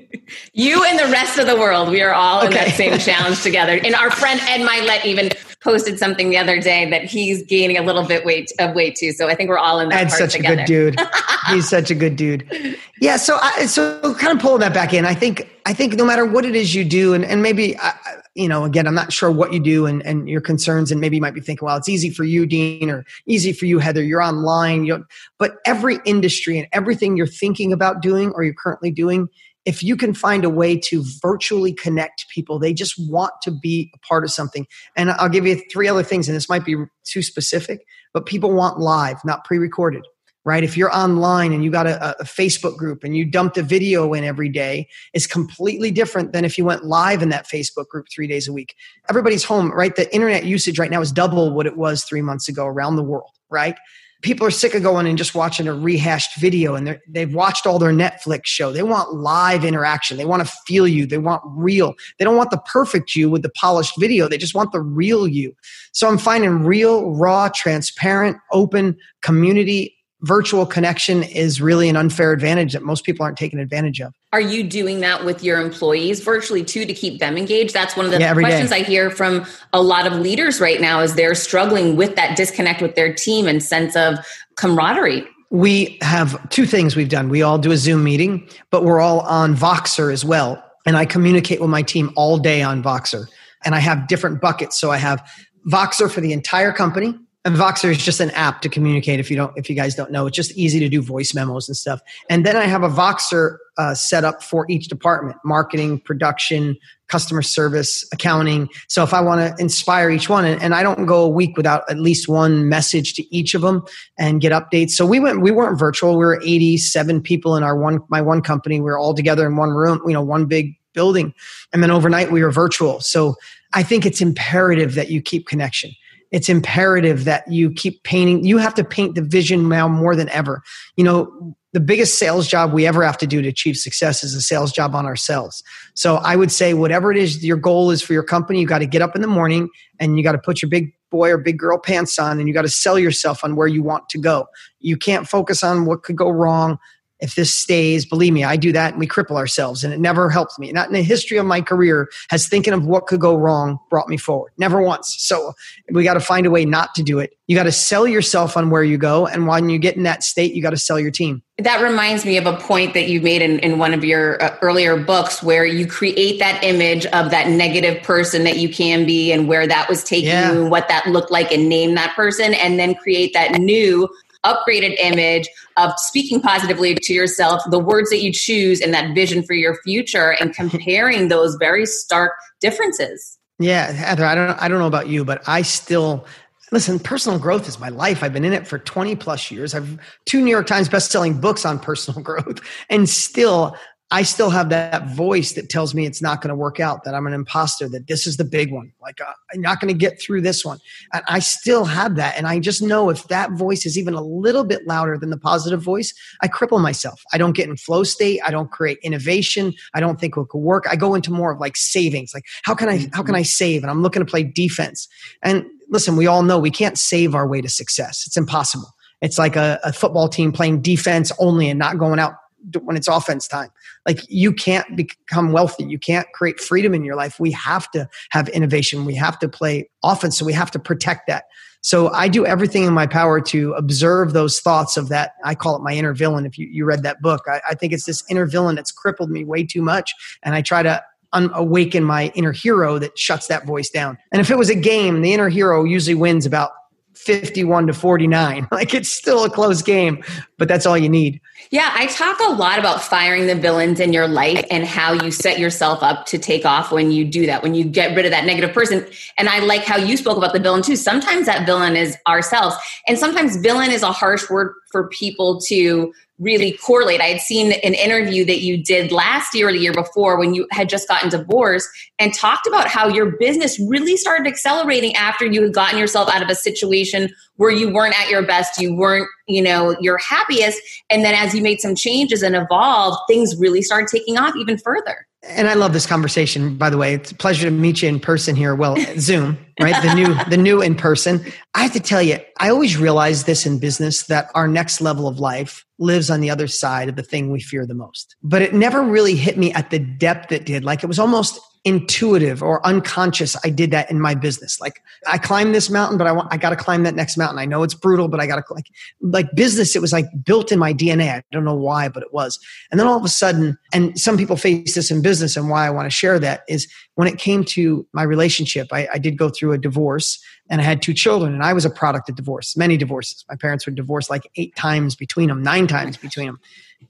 You and the rest of the world, we are all okay. in that same challenge together. And our friend Ed Mylett even posted something the other day that he's gaining a little bit weight of weight too. So I think we're all in that. Ed's such together. a good dude. he's such a good dude. Yeah. So, I, so kind of pulling that back in. I think, I think no matter what it is you do, and and maybe you know, again, I'm not sure what you do and, and your concerns, and maybe you might be thinking, well, it's easy for you, Dean, or easy for you, Heather. You're online. You but every industry and everything you're thinking about doing or you're currently doing, if you can find a way to virtually connect people, they just want to be a part of something. And I'll give you three other things, and this might be too specific, but people want live, not pre recorded right? If you're online and you got a, a, Facebook group and you dumped a video in every day, it's completely different than if you went live in that Facebook group three days a week. Everybody's home, right? The internet usage right now is double what it was three months ago around the world, right? People are sick of going and just watching a rehashed video and they've watched all their Netflix show. They want live interaction. They want to feel you. They want real. They don't want the perfect you with the polished video. They just want the real you. So I'm finding real, raw, transparent, open community virtual connection is really an unfair advantage that most people aren't taking advantage of. Are you doing that with your employees virtually too to keep them engaged? That's one of the yeah, questions day. I hear from a lot of leaders right now is they're struggling with that disconnect with their team and sense of camaraderie. We have two things we've done. We all do a Zoom meeting, but we're all on Voxer as well. And I communicate with my team all day on Voxer. And I have different buckets. So I have Voxer for the entire company and Voxer is just an app to communicate. If you don't, if you guys don't know, it's just easy to do voice memos and stuff. And then I have a Voxer uh, set up for each department: marketing, production, customer service, accounting. So if I want to inspire each one, and, and, I don't go a week without at least one message to each of them and get updates. So we went, we weren't virtual. We were 87 people in our one, my one company. We were all together in one room, you know, one big building. And then overnight we were virtual. So I think it's imperative that you keep connection it's imperative that you keep painting you have to paint the vision now more than ever. You know the biggest sales job we ever have to do to achieve success is a sales job on ourselves. So i would say whatever it is your goal is for your company you got to get up in the morning and you got to put your big boy or big girl pants on and you got to sell yourself on where you want to go. You can't focus on what could go wrong if this stays, believe me, I do that and we cripple ourselves and it never helps me. Not in the history of my career has thinking of what could go wrong brought me forward. Never once. So we got to find a way not to do it. You got to sell yourself on where you go. And when you get in that state, you got to sell your team. That reminds me of a point that you made in, in one of your uh, earlier books where you create that image of that negative person that you can be and where that was taking yeah. you, what that looked like, and name that person, and then create that new upgraded image of speaking positively to yourself, the words that you choose, and that vision for your future, and comparing those very stark differences. Yeah, Heather, I don't I don't know about you, but I still listen, personal growth is my life. I've been in it for 20 plus years. I've two New York Times best-selling books on personal growth. And still I still have that voice that tells me it's not going to work out, that I'm an imposter, that this is the big one. Like, uh, I'm not going to get through this one. And I still have that. And I just know if that voice is even a little bit louder than the positive voice, I cripple myself. I don't get in flow state. I don't create innovation. I don't think it could work. I go into more of like savings. Like, how can I, how can I save? And I'm looking to play defense. And listen, we all know we can't save our way to success. It's impossible. It's like a, a football team playing defense only and not going out when it's offense time. Like you can't become wealthy. You can't create freedom in your life. We have to have innovation. We have to play offense. So we have to protect that. So I do everything in my power to observe those thoughts of that. I call it my inner villain. If you, you read that book, I, I think it's this inner villain that's crippled me way too much. And I try to un- awaken my inner hero that shuts that voice down. And if it was a game, the inner hero usually wins about 51 to 49. Like it's still a close game, but that's all you need. Yeah, I talk a lot about firing the villains in your life and how you set yourself up to take off when you do that, when you get rid of that negative person. And I like how you spoke about the villain too. Sometimes that villain is ourselves, and sometimes villain is a harsh word for people to really correlate. I had seen an interview that you did last year or the year before when you had just gotten divorced and talked about how your business really started accelerating after you had gotten yourself out of a situation where you weren't at your best, you weren't, you know, your happiest. And then as you made some changes and evolved, things really started taking off even further. And I love this conversation, by the way. It's a pleasure to meet you in person here. Well, Zoom, right? The new, the new in person. I have to tell you, I always realize this in business that our next level of life lives on the other side of the thing we fear the most. But it never really hit me at the depth it did. Like it was almost intuitive or unconscious i did that in my business. Like i climbed this mountain but i want i got to climb that next mountain. I know it's brutal but i got to like like business it was like built in my dna i don't know why but it was. And then all of a sudden and some people face this in business and why i want to share that is when it came to my relationship I, I did go through a divorce and i had two children and i was a product of divorce many divorces. My parents were divorced like eight times between them nine times between them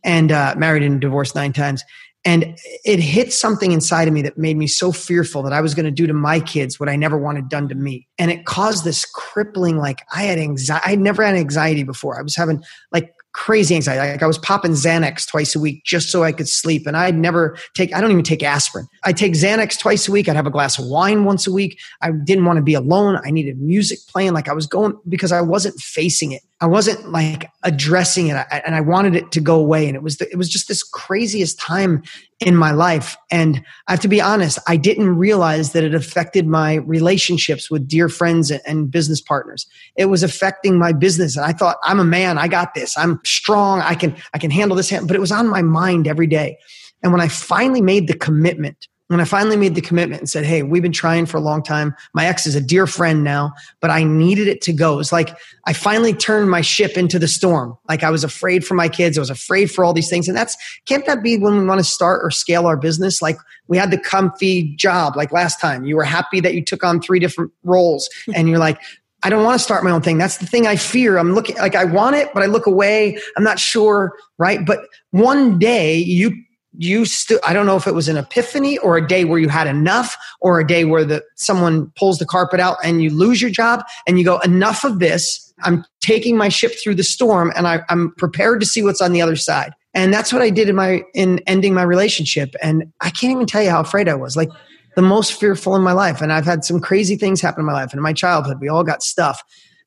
and uh, married and divorced nine times and it hit something inside of me that made me so fearful that I was going to do to my kids what I never wanted done to me. And it caused this crippling, like I had anxiety. I never had anxiety before. I was having like crazy anxiety. Like I was popping Xanax twice a week just so I could sleep. And I'd never take, I don't even take aspirin. I take Xanax twice a week. I'd have a glass of wine once a week. I didn't want to be alone. I needed music playing. Like I was going because I wasn't facing it. I wasn't like addressing it. and I wanted it to go away. And it was, the, it was just this craziest time in my life. And I have to be honest, I didn't realize that it affected my relationships with dear friends and business partners. It was affecting my business. And I thought, I'm a man. I got this. I'm strong. I can, I can handle this. But it was on my mind every day. And when I finally made the commitment when I finally made the commitment and said, Hey, we've been trying for a long time. My ex is a dear friend now, but I needed it to go. It's like I finally turned my ship into the storm. Like I was afraid for my kids. I was afraid for all these things. And that's, can't that be when we want to start or scale our business? Like we had the comfy job like last time. You were happy that you took on three different roles and you're like, I don't want to start my own thing. That's the thing I fear. I'm looking like I want it, but I look away. I'm not sure, right? But one day you you still i don't know if it was an epiphany or a day where you had enough or a day where the someone pulls the carpet out and you lose your job and you go enough of this. I'm taking my ship through the storm and I, i'm prepared to see what's on the other side. And that's what i did in my in ending my relationship. And i can't even tell you how afraid i was like the most fearful in my life. And i've had some crazy things happen in my life. And in my childhood we all got stuff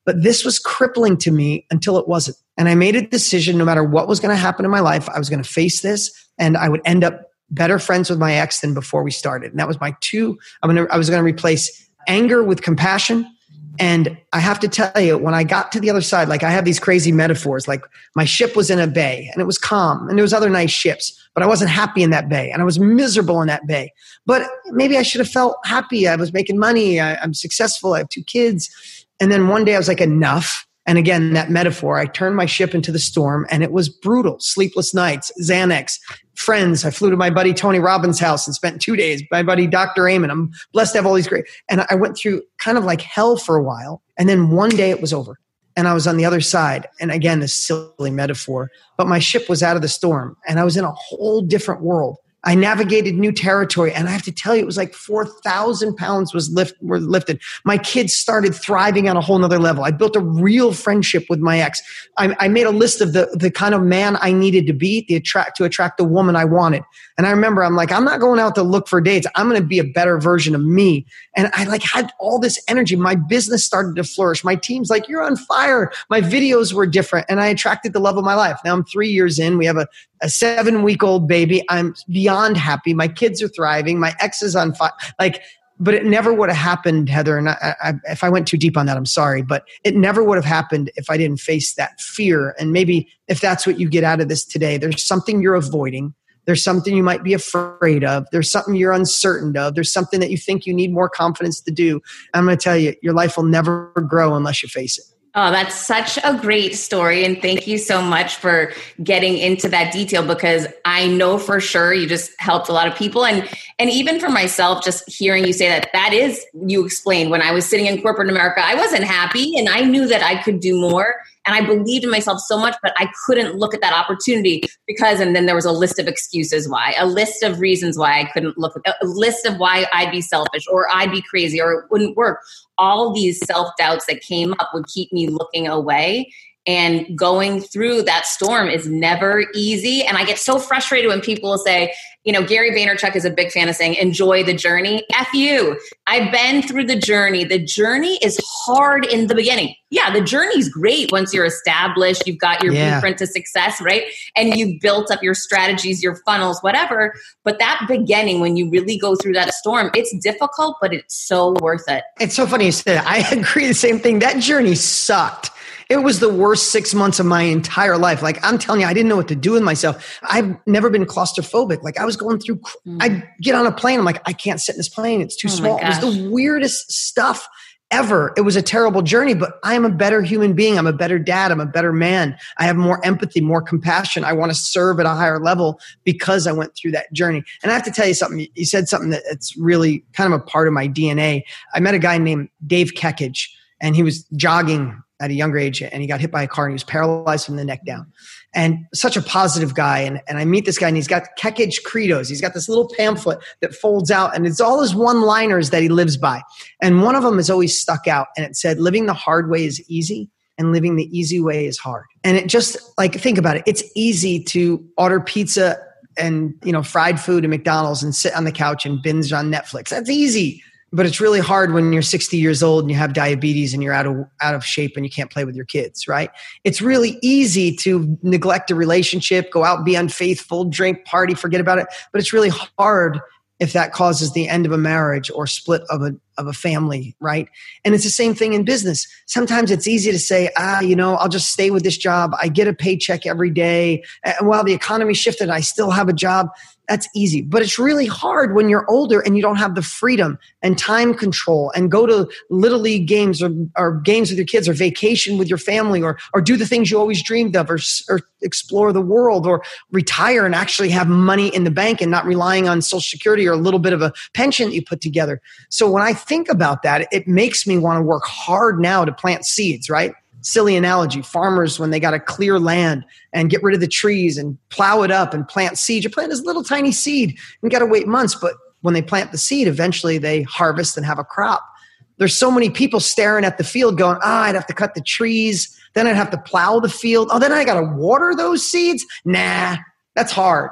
but this was crippling to me until it wasn't and i made a decision no matter what was going to happen in my life i was going to face this and I would end up better friends with my ex than before we started. And that was my two. I'm gonna I was gonna replace anger with compassion And I have to tell you, when I got to the other side, like I have these crazy metaphors, like my ship was in a bay and it was calm and there was other nice ships, but I wasn't happy in that bay and I was miserable in that bay. But maybe I should have felt happy. I was making money. I, I'm successful. I have two kids. And then one day I was like, enough. And again, that metaphor, I turned my ship into the storm and it was brutal. Sleepless nights, Xanax, friends. I flew to my buddy Tony Robbins' house and spent two days. My buddy Dr. Amen. I'm blessed to have all these great. And I went through kind of like hell for a while. And then one day it was over. And I was on the other side. And again, this silly metaphor, but my ship was out of the storm and I was in a whole different world. I navigated new territory, and I have to tell you, it was like four thousand pounds was lift were lifted. My kids started thriving on a whole nother level. I built a real friendship with my ex. I, I made a list of the the kind of man I needed to be to attract to attract the woman I wanted. And I remember I'm like, I'm not going out to look for dates. I'm going to be a better version of me. And I like had all this energy. My business started to flourish. My team's like, you're on fire. My videos were different, and I attracted the love of my life. Now I'm three years in. We have a a seven week old baby. I'm beyond happy. My kids are thriving. My ex is on fire. Like, but it never would have happened, Heather. And I, I, if I went too deep on that, I'm sorry, but it never would have happened if I didn't face that fear. And maybe if that's what you get out of this today, there's something you're avoiding. There's something you might be afraid of. There's something you're uncertain of. There's something that you think you need more confidence to do. I'm going to tell you, your life will never grow unless you face it. Oh, that's such a great story. And thank you so much for getting into that detail because I know for sure you just helped a lot of people. And, and even for myself, just hearing you say that, that is, you explained when I was sitting in corporate America, I wasn't happy and I knew that I could do more. And I believed in myself so much, but I couldn't look at that opportunity because, and then there was a list of excuses why, a list of reasons why I couldn't look, a list of why I'd be selfish or I'd be crazy or it wouldn't work. All these self doubts that came up would keep me looking away. And going through that storm is never easy. And I get so frustrated when people say, you know, Gary Vaynerchuk is a big fan of saying, enjoy the journey. F you. I've been through the journey. The journey is hard in the beginning. Yeah, the journey's great once you're established, you've got your yeah. blueprint to success, right? And you've built up your strategies, your funnels, whatever. But that beginning, when you really go through that storm, it's difficult, but it's so worth it. It's so funny you said I agree the same thing. That journey sucked it was the worst six months of my entire life. Like I'm telling you, I didn't know what to do with myself. I've never been claustrophobic. Like I was going through, mm. I get on a plane. I'm like, I can't sit in this plane. It's too oh small. It was the weirdest stuff ever. It was a terrible journey, but I am a better human being. I'm a better dad. I'm a better man. I have more empathy, more compassion. I want to serve at a higher level because I went through that journey. And I have to tell you something. You said something that's really kind of a part of my DNA. I met a guy named Dave Kekich and he was jogging at a younger age and he got hit by a car and he was paralyzed from the neck down. And such a positive guy. And, and I meet this guy and he's got Kekich credos. He's got this little pamphlet that folds out and it's all his one liners that he lives by. And one of them has always stuck out and it said, living the hard way is easy and living the easy way is hard. And it just like, think about it. It's easy to order pizza and, you know, fried food at McDonald's and sit on the couch and binge on Netflix. That's easy but it's really hard when you're 60 years old and you have diabetes and you're out of out of shape and you can't play with your kids right? It's really easy to neglect a relationship go out be unfaithful drink party forget about it. But it's really hard if that causes the end of a marriage or split of a of a family right? And it's the same thing in business. Sometimes it's easy to say ah you know i'll just stay with this job. I get a paycheck every day. And while the economy shifted i still have a job that's easy. But it's really hard when you're older and you don't have the freedom and time control and go to little league games or, or games with your kids or vacation with your family or, or do the things you always dreamed of or, or explore the world or retire and actually have money in the bank and not relying on social security or a little bit of a pension that you put together. So when I think about that, it makes me want to work hard now to plant seeds, right? Silly analogy. Farmers when they got to clear land and get rid of the trees and plow it up and plant seed you plant this little tiny seed and got to wait months but when they plant the seed eventually they harvest and have a crop. There's so many people staring at the field going ah i'd have to cut the trees. Then i'd have to plow the field. Oh then i got to water those seeds? Nah that's hard.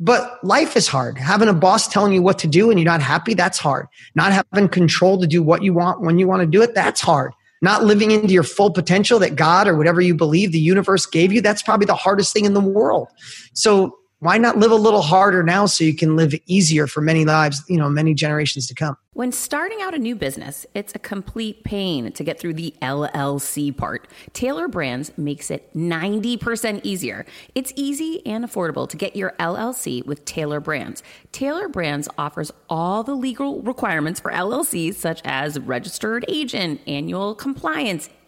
But life is hard. Having a boss telling you what to do and you're not happy, that's hard. Not having control to do what you want when you want to do it, that's hard not living into your full potential that God or whatever you believe the universe gave you, that's probably the hardest thing in the world. So why not live a little harder now so you can live easier for many lives, you know, many generations to come? When starting out a new business, it's a complete pain to get through the LLC part. Tailor Brands makes it 90% easier. It's easy and affordable to get your LLC with Tailor Brands. Tailor Brands offers all the legal requirements for LLCs, such as registered agent, annual compliance,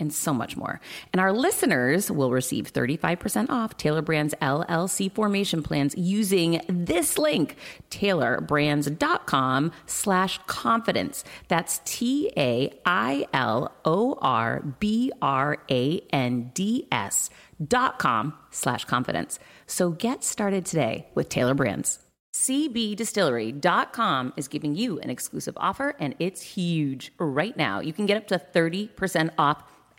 and so much more. And our listeners will receive 35% off Tailor Brands LLC formation plans using this link, tailorbrands.com slash confidence. That's T-A-I-L-O-R-B-R-A-N-D-S dot com slash confidence. So get started today with Tailor Brands. CBDistillery.com is giving you an exclusive offer and it's huge. Right now, you can get up to 30% off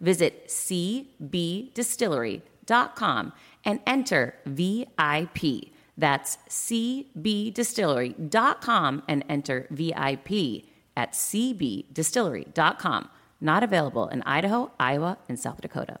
Visit cbdistillery.com and enter VIP. That's cbdistillery.com and enter VIP at cbdistillery.com. Not available in Idaho, Iowa, and South Dakota.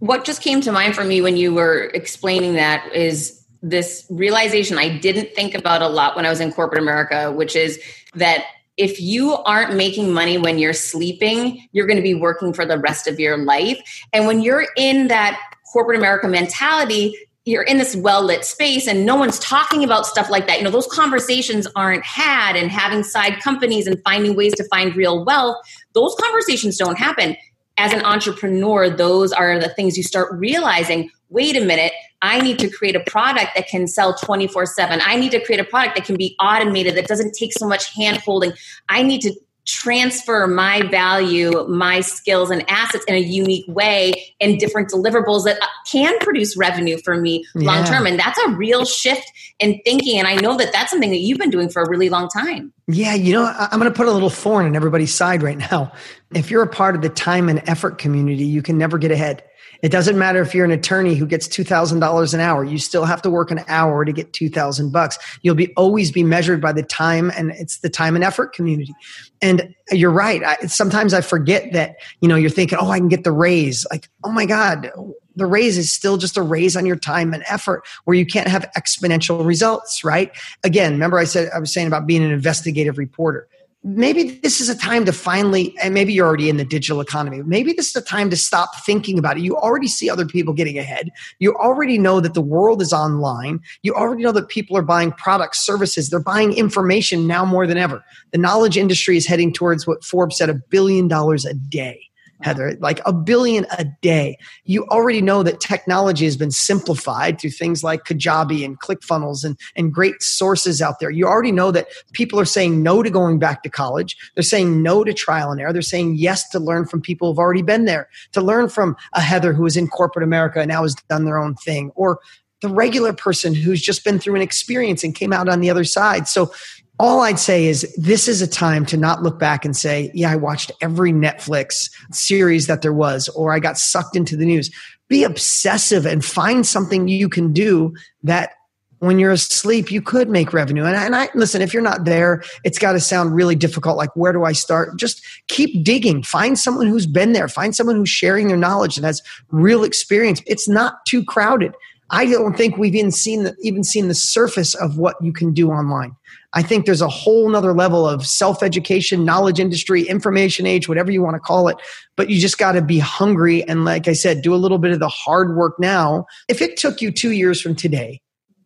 what just came to mind for me when you were explaining that is this realization I didn't think about a lot when I was in corporate America, which is that if you aren't making money when you're sleeping, you're going to be working for the rest of your life. And when you're in that corporate America mentality, you're in this well lit space and no one's talking about stuff like that. You know, those conversations aren't had and having side companies and finding ways to find real wealth, those conversations don't happen as an entrepreneur, those are the things you start realizing wait a minute, I need to create a product that can sell 24 7. I need to create a product that can be automated, that doesn't take so much hand holding. I need to transfer my value, my skills, and assets in a unique way in different deliverables that uh, can produce revenue for me long term. And that's a real shift in thinking. And I know that that's something that you've been doing for a really long time. Yeah, you know, I'm going to put a little thorn in everybody's side right now. If you're a part of the time and effort community, you can never get ahead. It doesn't matter if you're an attorney who gets $2,000 an hour. You still have to work an hour to get 2000 bucks. You'll be always be measured by the time and it's the time and effort community. And you're right. I, sometimes I forget that, you know, you're thinking, oh, I can get the raise. Like, oh my God, the raise is still just a raise on your time and effort where you can't have exponential results, right? Again, remember I said, I was saying about being an investigative reporter maybe this is a time to finally and maybe you're already in the digital economy maybe this is a time to stop thinking about it. You already see other people getting ahead. You already know that the world is online. You already know that people are buying products services. They're buying information now more than ever. The knowledge industry is heading towards what forbes said a billion dollars a day Mm-hmm. Heather, like a billion a day. You already know that technology has been simplified through things like Kajabi and ClickFunnels and, and great sources out there. You already know that people are saying no to going back to college. They're saying no to trial and error. They're saying yes to learn from people who've already been there, to learn from a Heather who is in corporate America and now has done their own thing, or the regular person who's just been through an experience and came out on the other side. So all I'd say is this is a time to not look back and say, yeah, I watched every Netflix series that there was, or I got sucked into the news. Be obsessive and find something you can do that when you're asleep, you could make revenue. And I, and I listen, if you're not there, it's got to sound really difficult. Like, where do I start? Just keep digging. Find someone who's been there. Find someone who's sharing their knowledge and has real experience. It's not too crowded. I don't think we've even seen the, even seen the surface of what you can do online. I think there's a whole nother level of self education, knowledge industry, information age, whatever you want to call it. But you just got to be hungry. And like I said, do a little bit of the hard work now. If it took you two years from today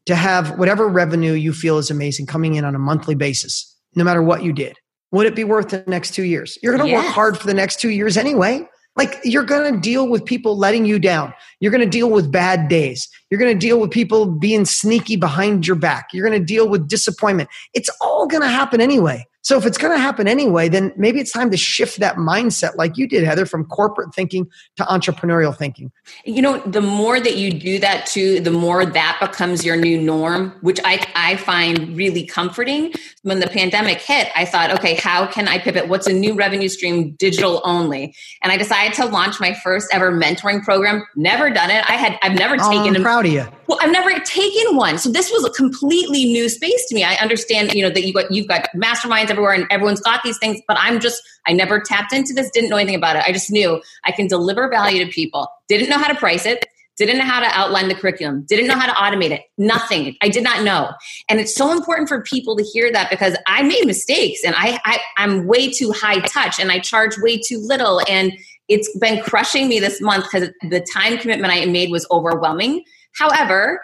to have whatever revenue you feel is amazing coming in on a monthly basis, no matter what you did, would it be worth the next two years? You're going to yes. work hard for the next two years anyway. Like you're going to deal with people letting you down. You're going to deal with bad days. You're going to deal with people being sneaky behind your back. You're going to deal with disappointment. It's all going to happen anyway. So if it's going to happen anyway, then maybe it's time to shift that mindset like you did, Heather, from corporate thinking to entrepreneurial thinking. You know, the more that you do that too, the more that becomes your new norm, which I, I find really comforting. When the pandemic hit, I thought, okay, how can I pivot? What's a new revenue stream digital only? And I decided to launch my first ever mentoring program. Never done it. I had, I've never taken I'm proud of you. Well, I've never taken one. So this was a completely new space to me. I understand, you know, that you got, you've got masterminds everywhere and everyone's got these things, but I'm just, I never tapped into this, didn't know anything about it. I just knew I can deliver value to people, didn't know how to price it, didn't know how to outline the curriculum, didn't know how to automate it, nothing. I did not know. And it's so important for people to hear that because I made mistakes and I, I I'm way too high touch and I charge way too little. And it's been crushing me this month because the time commitment I made was overwhelming. However,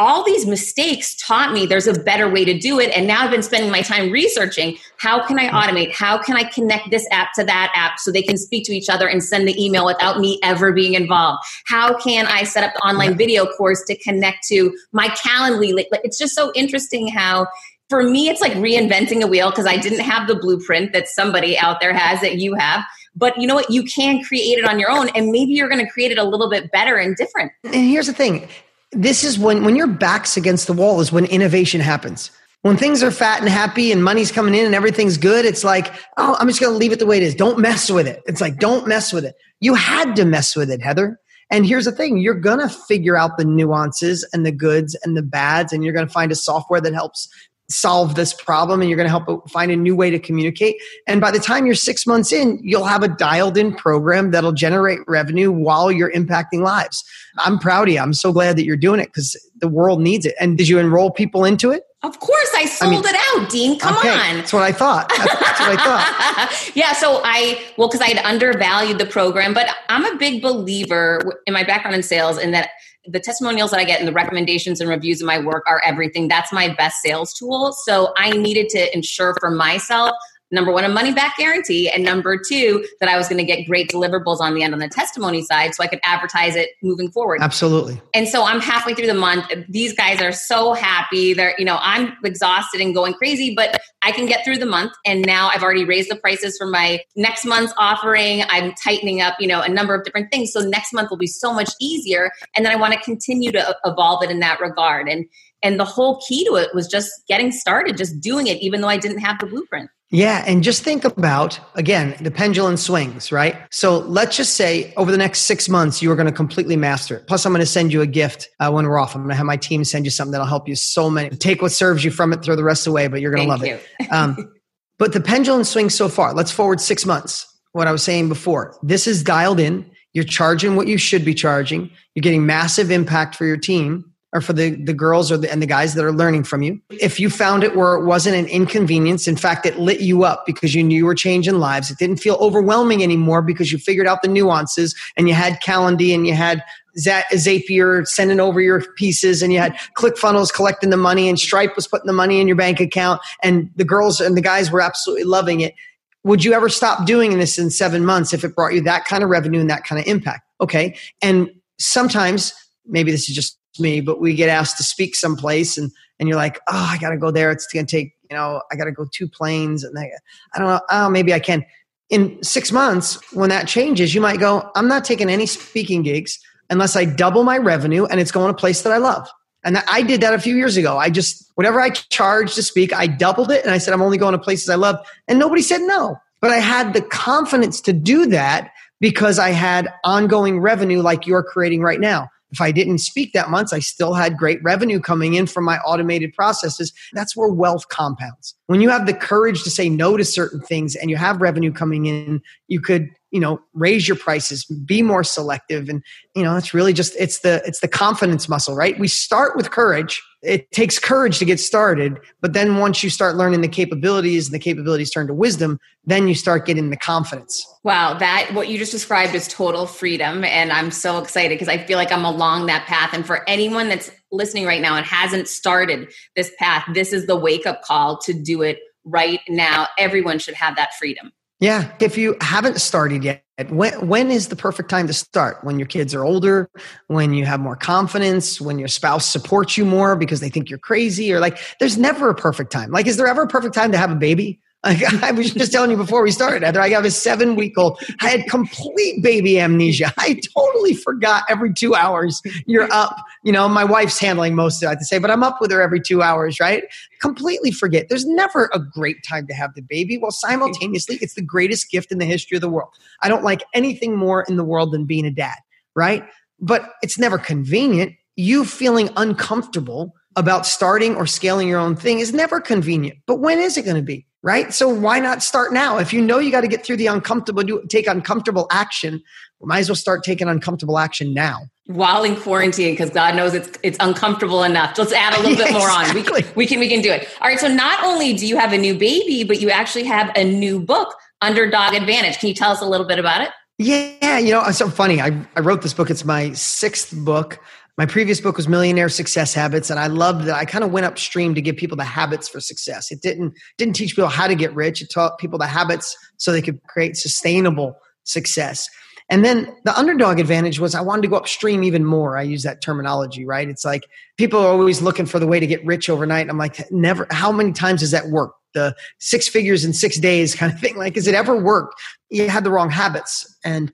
all these mistakes taught me there's a better way to do it and now i've been spending my time researching how can i automate? How can i connect this app to that app so they can speak to each other and send the email without me ever being involved? How can i set up the online video course to connect to my calendly it's just so interesting how for me it's like reinventing a wheel because i didn't have the blueprint that somebody out there has that you have but you know what? You can create it on your own and maybe you're going to create it a little bit better and different. And here's the thing this is when when your back's against the wall is when innovation happens. When things are fat and happy and money's coming in and everything's good it's like oh i'm just going to leave it the way it is. Don't mess with it. It's like don't mess with it. You had to mess with it heather. And here's the thing. You're going to figure out the nuances and the goods and the bads and you're going to find a software that helps solve this problem and you're going to help find a new way to communicate. And by the time you're six months in, you'll have a dialed in program that'll generate revenue while you're impacting lives. I'm proud of you. I'm so glad that you're doing it because the world needs it. And did you enroll people into it? Of course, I sold I mean, it out, Dean. Come okay, on. That's what I thought. That's, that's what I thought. yeah. So I, well, because I had undervalued the program, but I'm a big believer in my background in sales in that the testimonials that I get and the recommendations and reviews of my work are everything. That's my best sales tool. So I needed to ensure for myself number one, a money back guarantee, and number two, that I was going to get great deliverables on the end on the testimony side so I could advertise it moving forward. Absolutely. And so I'm halfway through the month. These guys are so happy. They're, you know, I'm exhausted and going crazy, but I can get through the month. And now I've already raised the prices for my next month's offering. I'm tightening up, you know, a number of different things. So next month will be so much easier. And then I want to continue to evolve it in that regard. And and the whole key to it was just getting started, just doing it, even though I didn't have the blueprint. Yeah. And just think about, again, the pendulum swings, right? So let's just say over the next six months, you are going to completely master it. Plus, I'm going to send you a gift uh, when we're off. I'm going to have my team send you something that'll help you so many. Take what serves you from it, throw the rest away, but you're going to love you. it. Um, but the pendulum swings so far. Let's forward six months. What I was saying before, this is dialed in. You're charging what you should be charging. You're getting massive impact for your team or for the, the girls or the, and the guys that are learning from you. If you found it where it wasn't an inconvenience, in fact, it lit you up because you knew you were changing lives. It didn't feel overwhelming anymore because you figured out the nuances and you had Calendly and you had Zapier sending over your pieces and you had ClickFunnels collecting the money and Stripe was putting the money in your bank account and the girls and the guys were absolutely loving it. Would you ever stop doing this in seven months if it brought you that kind of revenue and that kind of impact? Okay. And sometimes maybe this is just me, but we get asked to speak someplace and, and you're like, oh, I got to go there. It's going to take, you know, I got to go two planes and I, I don't know. Oh, maybe I can. In six months, when that changes, you might go, I'm not taking any speaking gigs unless I double my revenue and it's going to a place that I love. And I did that a few years ago. I just, whatever I charged to speak, I doubled it and I said, I'm only going to places I love. And nobody said no. But I had the confidence to do that because I had ongoing revenue like you're creating right now. If I didn't speak that month, I still had great revenue coming in from my automated processes. That's where wealth compounds. When you have the courage to say no to certain things and you have revenue coming in, you could you know raise your prices be more selective. And you know it's really just it's the it's the confidence muscle right? We start with courage. It takes courage to get started. But then once you start learning the capabilities and the capabilities turn to wisdom then you start getting the confidence. Wow. That what you just described is total freedom. And i'm so excited because i feel like i'm along that path. And for anyone that's listening right now and hasn't started this path this is the wake up call to do it right now. Everyone should have that freedom yeah. If you haven't started yet, when, when is the perfect time to start? When your kids are older, when you have more confidence, when your spouse supports you more because they think you're crazy, or like, there's never a perfect time. Like, is there ever a perfect time to have a baby? Like I was just telling you before we started, After I have a seven week old. I had complete baby amnesia. I totally forgot every two hours you're up. You know, my wife's handling most of it, I have to say, but I'm up with her every two hours, right? Completely forget. There's never a great time to have the baby. Well, simultaneously, it's the greatest gift in the history of the world. I don't like anything more in the world than being a dad, right? But it's never convenient. You feeling uncomfortable about starting or scaling your own thing is never convenient. But when is it going to be? Right? So why not start now? If you know you got to get through the uncomfortable, do, take uncomfortable action, we might as well start taking uncomfortable action now. While in quarantine, because God knows it's it's uncomfortable enough. Let's add a little yeah, bit more exactly. on. We can, we can we can do it. All right. So not only do you have a new baby, but you actually have a new book, Underdog Advantage. Can you tell us a little bit about it? Yeah, you know, it's so funny. I, I wrote this book. It's my sixth book. My previous book was Millionaire Success Habits, and I loved that. I kind of went upstream to give people the habits for success. It didn't didn't teach people how to get rich. It taught people the habits so they could create sustainable success. And then the underdog advantage was I wanted to go upstream even more. I use that terminology, right? It's like people are always looking for the way to get rich overnight. I'm like, never, how many times does that work? The six figures in six days kind of thing. Like, has it ever worked? You had the wrong habits. And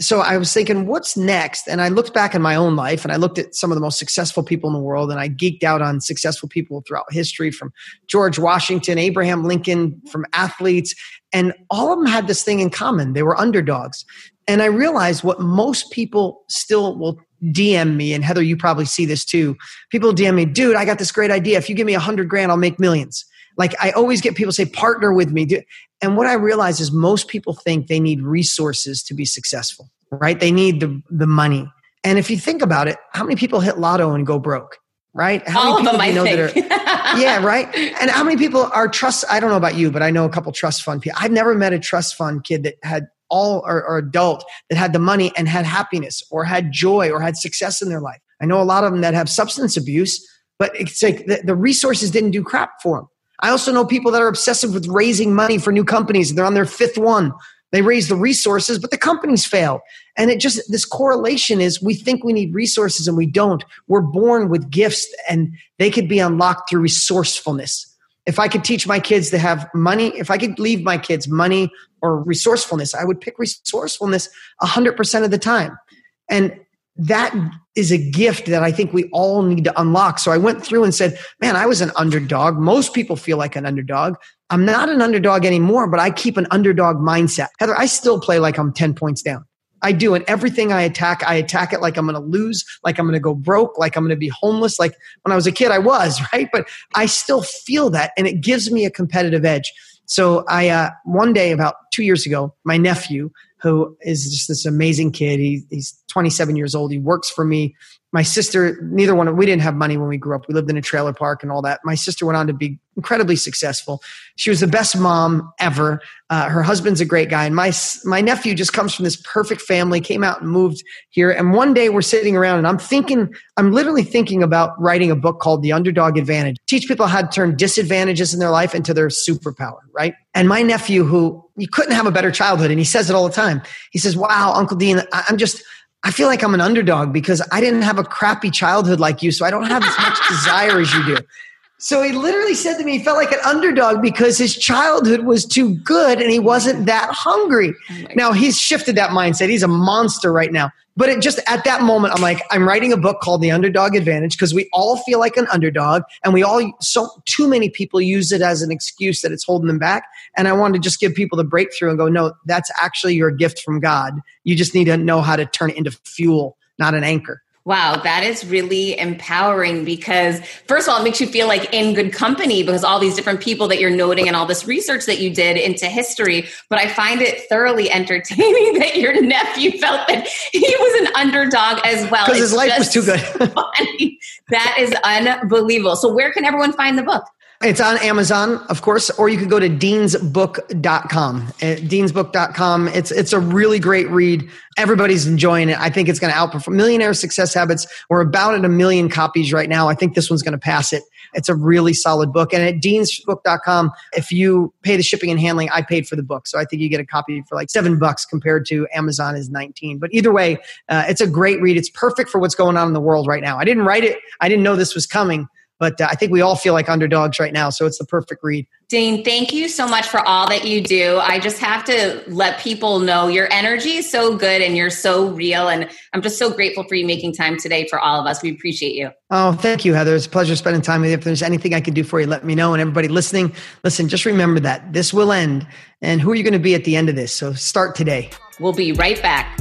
so I was thinking, what's next? And I looked back in my own life and I looked at some of the most successful people in the world and I geeked out on successful people throughout history from George Washington, Abraham Lincoln, from athletes. And all of them had this thing in common. They were underdogs. And I realized what most people still will DM me, and Heather, you probably see this too. People DM me, dude, I got this great idea. If you give me a hundred grand, I'll make millions. Like I always get people say, partner with me. And what I realize is most people think they need resources to be successful, right? They need the, the money. And if you think about it, how many people hit lotto and go broke? Right? How All many people of them, know think. that are, yeah, right. And how many people are trust? I don't know about you, but I know a couple trust fund people. I've never met a trust fund kid that had all or, or adult that had the money and had happiness or had joy or had success in their life. I know a lot of them that have substance abuse, but it's like the, the resources didn't do crap for them. I also know people that are obsessive with raising money for new companies. They're on their fifth one. They raise the resources, but the companies fail. And it just, this correlation is we think we need resources and we don't. We're born with gifts and they could be unlocked through resourcefulness. If I could teach my kids to have money, if I could leave my kids money or resourcefulness, I would pick resourcefulness 100% of the time. And that is a gift that I think we all need to unlock. So I went through and said, man, I was an underdog. Most people feel like an underdog. I'm not an underdog anymore, but I keep an underdog mindset. Heather, I still play like I'm 10 points down. I do. And everything I attack, I attack it like I'm going to lose, like I'm going to go broke, like I'm going to be homeless. Like when I was a kid, I was, right? But I still feel that and it gives me a competitive edge. So I, uh, one day about two years ago, my nephew, who is just this amazing kid. He, he's 27 years old. He works for me. My sister, neither one of we didn't have money when we grew up. We lived in a trailer park and all that. My sister went on to be incredibly successful. She was the best mom ever. Uh, her husband's a great guy, and my my nephew just comes from this perfect family. Came out and moved here. And one day we're sitting around, and I'm thinking, I'm literally thinking about writing a book called The Underdog Advantage. Teach people how to turn disadvantages in their life into their superpower, right? And my nephew, who you couldn't have a better childhood, and he says it all the time. He says, "Wow, Uncle Dean, I'm just." I feel like I'm an underdog because I didn't have a crappy childhood like you, so I don't have as much desire as you do. So he literally said to me, he felt like an underdog because his childhood was too good and he wasn't that hungry. Oh now he's shifted that mindset. He's a monster right now. But it just at that moment, I'm like, I'm writing a book called The Underdog Advantage because we all feel like an underdog and we all, so too many people use it as an excuse that it's holding them back. And I wanted to just give people the breakthrough and go, no, that's actually your gift from God. You just need to know how to turn it into fuel, not an anchor Wow, that is really empowering because, first of all, it makes you feel like in good company because all these different people that you're noting and all this research that you did into history. But I find it thoroughly entertaining that your nephew felt that he was an underdog as well. Because his life was too good. That is unbelievable. So, where can everyone find the book? It's on Amazon, of course, or you can go to deansbook.com. Uh, deansbook.com. It's it's a really great read. Everybody's enjoying it. I think it's going to outperform Millionaire Success Habits. We're about at a million copies right now. I think this one's going to pass it. It's a really solid book. And at deansbook.com, if you pay the shipping and handling, I paid for the book. So I think you get a copy for like seven bucks compared to Amazon is 19. But either way, uh, it's a great read. It's perfect for what's going on in the world right now. I didn't write it. I didn't know this was coming but uh, I think we all feel like underdogs right now. So it's the perfect read. Dean, thank you so much for all that you do. I just have to let people know your energy is so good and you're so real. And I'm just so grateful for you making time today for all of us. We appreciate you. Oh, thank you, Heather. It's a pleasure spending time with you. If there's anything I can do for you, let me know. And everybody listening, listen, just remember that this will end. And who are you going to be at the end of this? So start today. We'll be right back.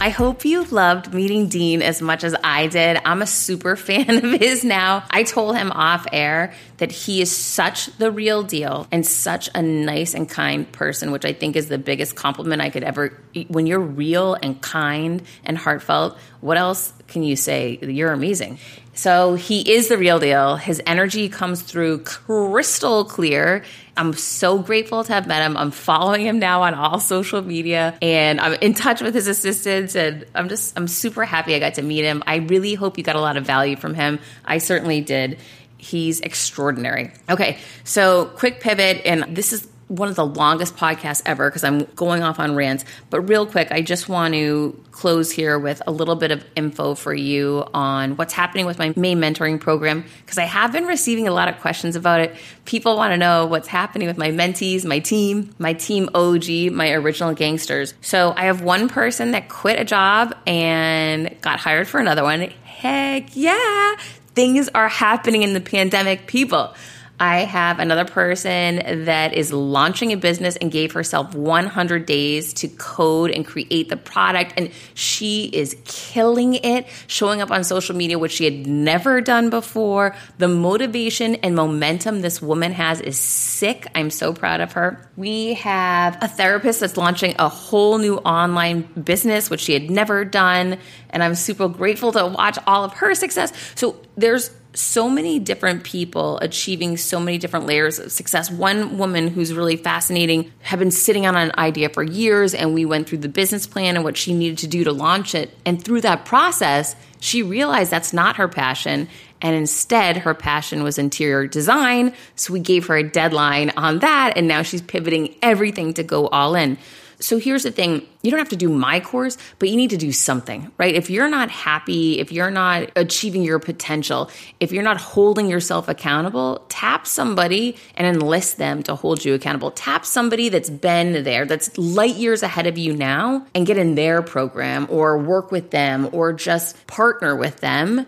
I hope you loved meeting Dean as much as I did. I'm a super fan of his now. I told him off air that he is such the real deal and such a nice and kind person, which I think is the biggest compliment I could ever. When you're real and kind and heartfelt, what else can you say? You're amazing. So he is the real deal. His energy comes through crystal clear. I'm so grateful to have met him. I'm following him now on all social media and I'm in touch with his assistants and I'm just I'm super happy I got to meet him. I really hope you got a lot of value from him. I certainly did. He's extraordinary. Okay, so quick pivot and this is one of the longest podcasts ever because I'm going off on rants. But real quick, I just want to close here with a little bit of info for you on what's happening with my May mentoring program because I have been receiving a lot of questions about it. People want to know what's happening with my mentees, my team, my team OG, my original gangsters. So I have one person that quit a job and got hired for another one. Heck yeah! Things are happening in the pandemic, people. I have another person that is launching a business and gave herself 100 days to code and create the product. And she is killing it, showing up on social media, which she had never done before. The motivation and momentum this woman has is sick. I'm so proud of her. We have a therapist that's launching a whole new online business, which she had never done. And I'm super grateful to watch all of her success. So there's so many different people achieving so many different layers of success. One woman who's really fascinating had been sitting on an idea for years, and we went through the business plan and what she needed to do to launch it. And through that process, she realized that's not her passion. And instead, her passion was interior design. So we gave her a deadline on that. And now she's pivoting everything to go all in. So here's the thing you don't have to do my course, but you need to do something, right? If you're not happy, if you're not achieving your potential, if you're not holding yourself accountable, tap somebody and enlist them to hold you accountable. Tap somebody that's been there, that's light years ahead of you now, and get in their program or work with them or just partner with them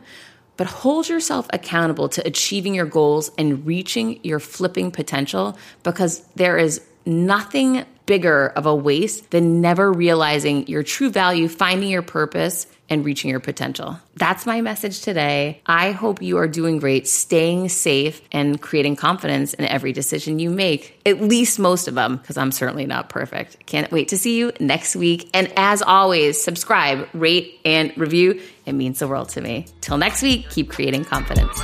but hold yourself accountable to achieving your goals and reaching your flipping potential because there is nothing bigger of a waste than never realizing your true value, finding your purpose, and reaching your potential. That's my message today. I hope you are doing great, staying safe, and creating confidence in every decision you make, at least most of them, because I'm certainly not perfect. Can't wait to see you next week. And as always, subscribe, rate, and review. It means the world to me. Till next week, keep creating confidence.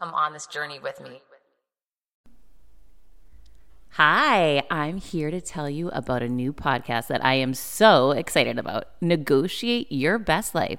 Come on this journey with me. Hi, I'm here to tell you about a new podcast that I am so excited about Negotiate Your Best Life,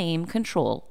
control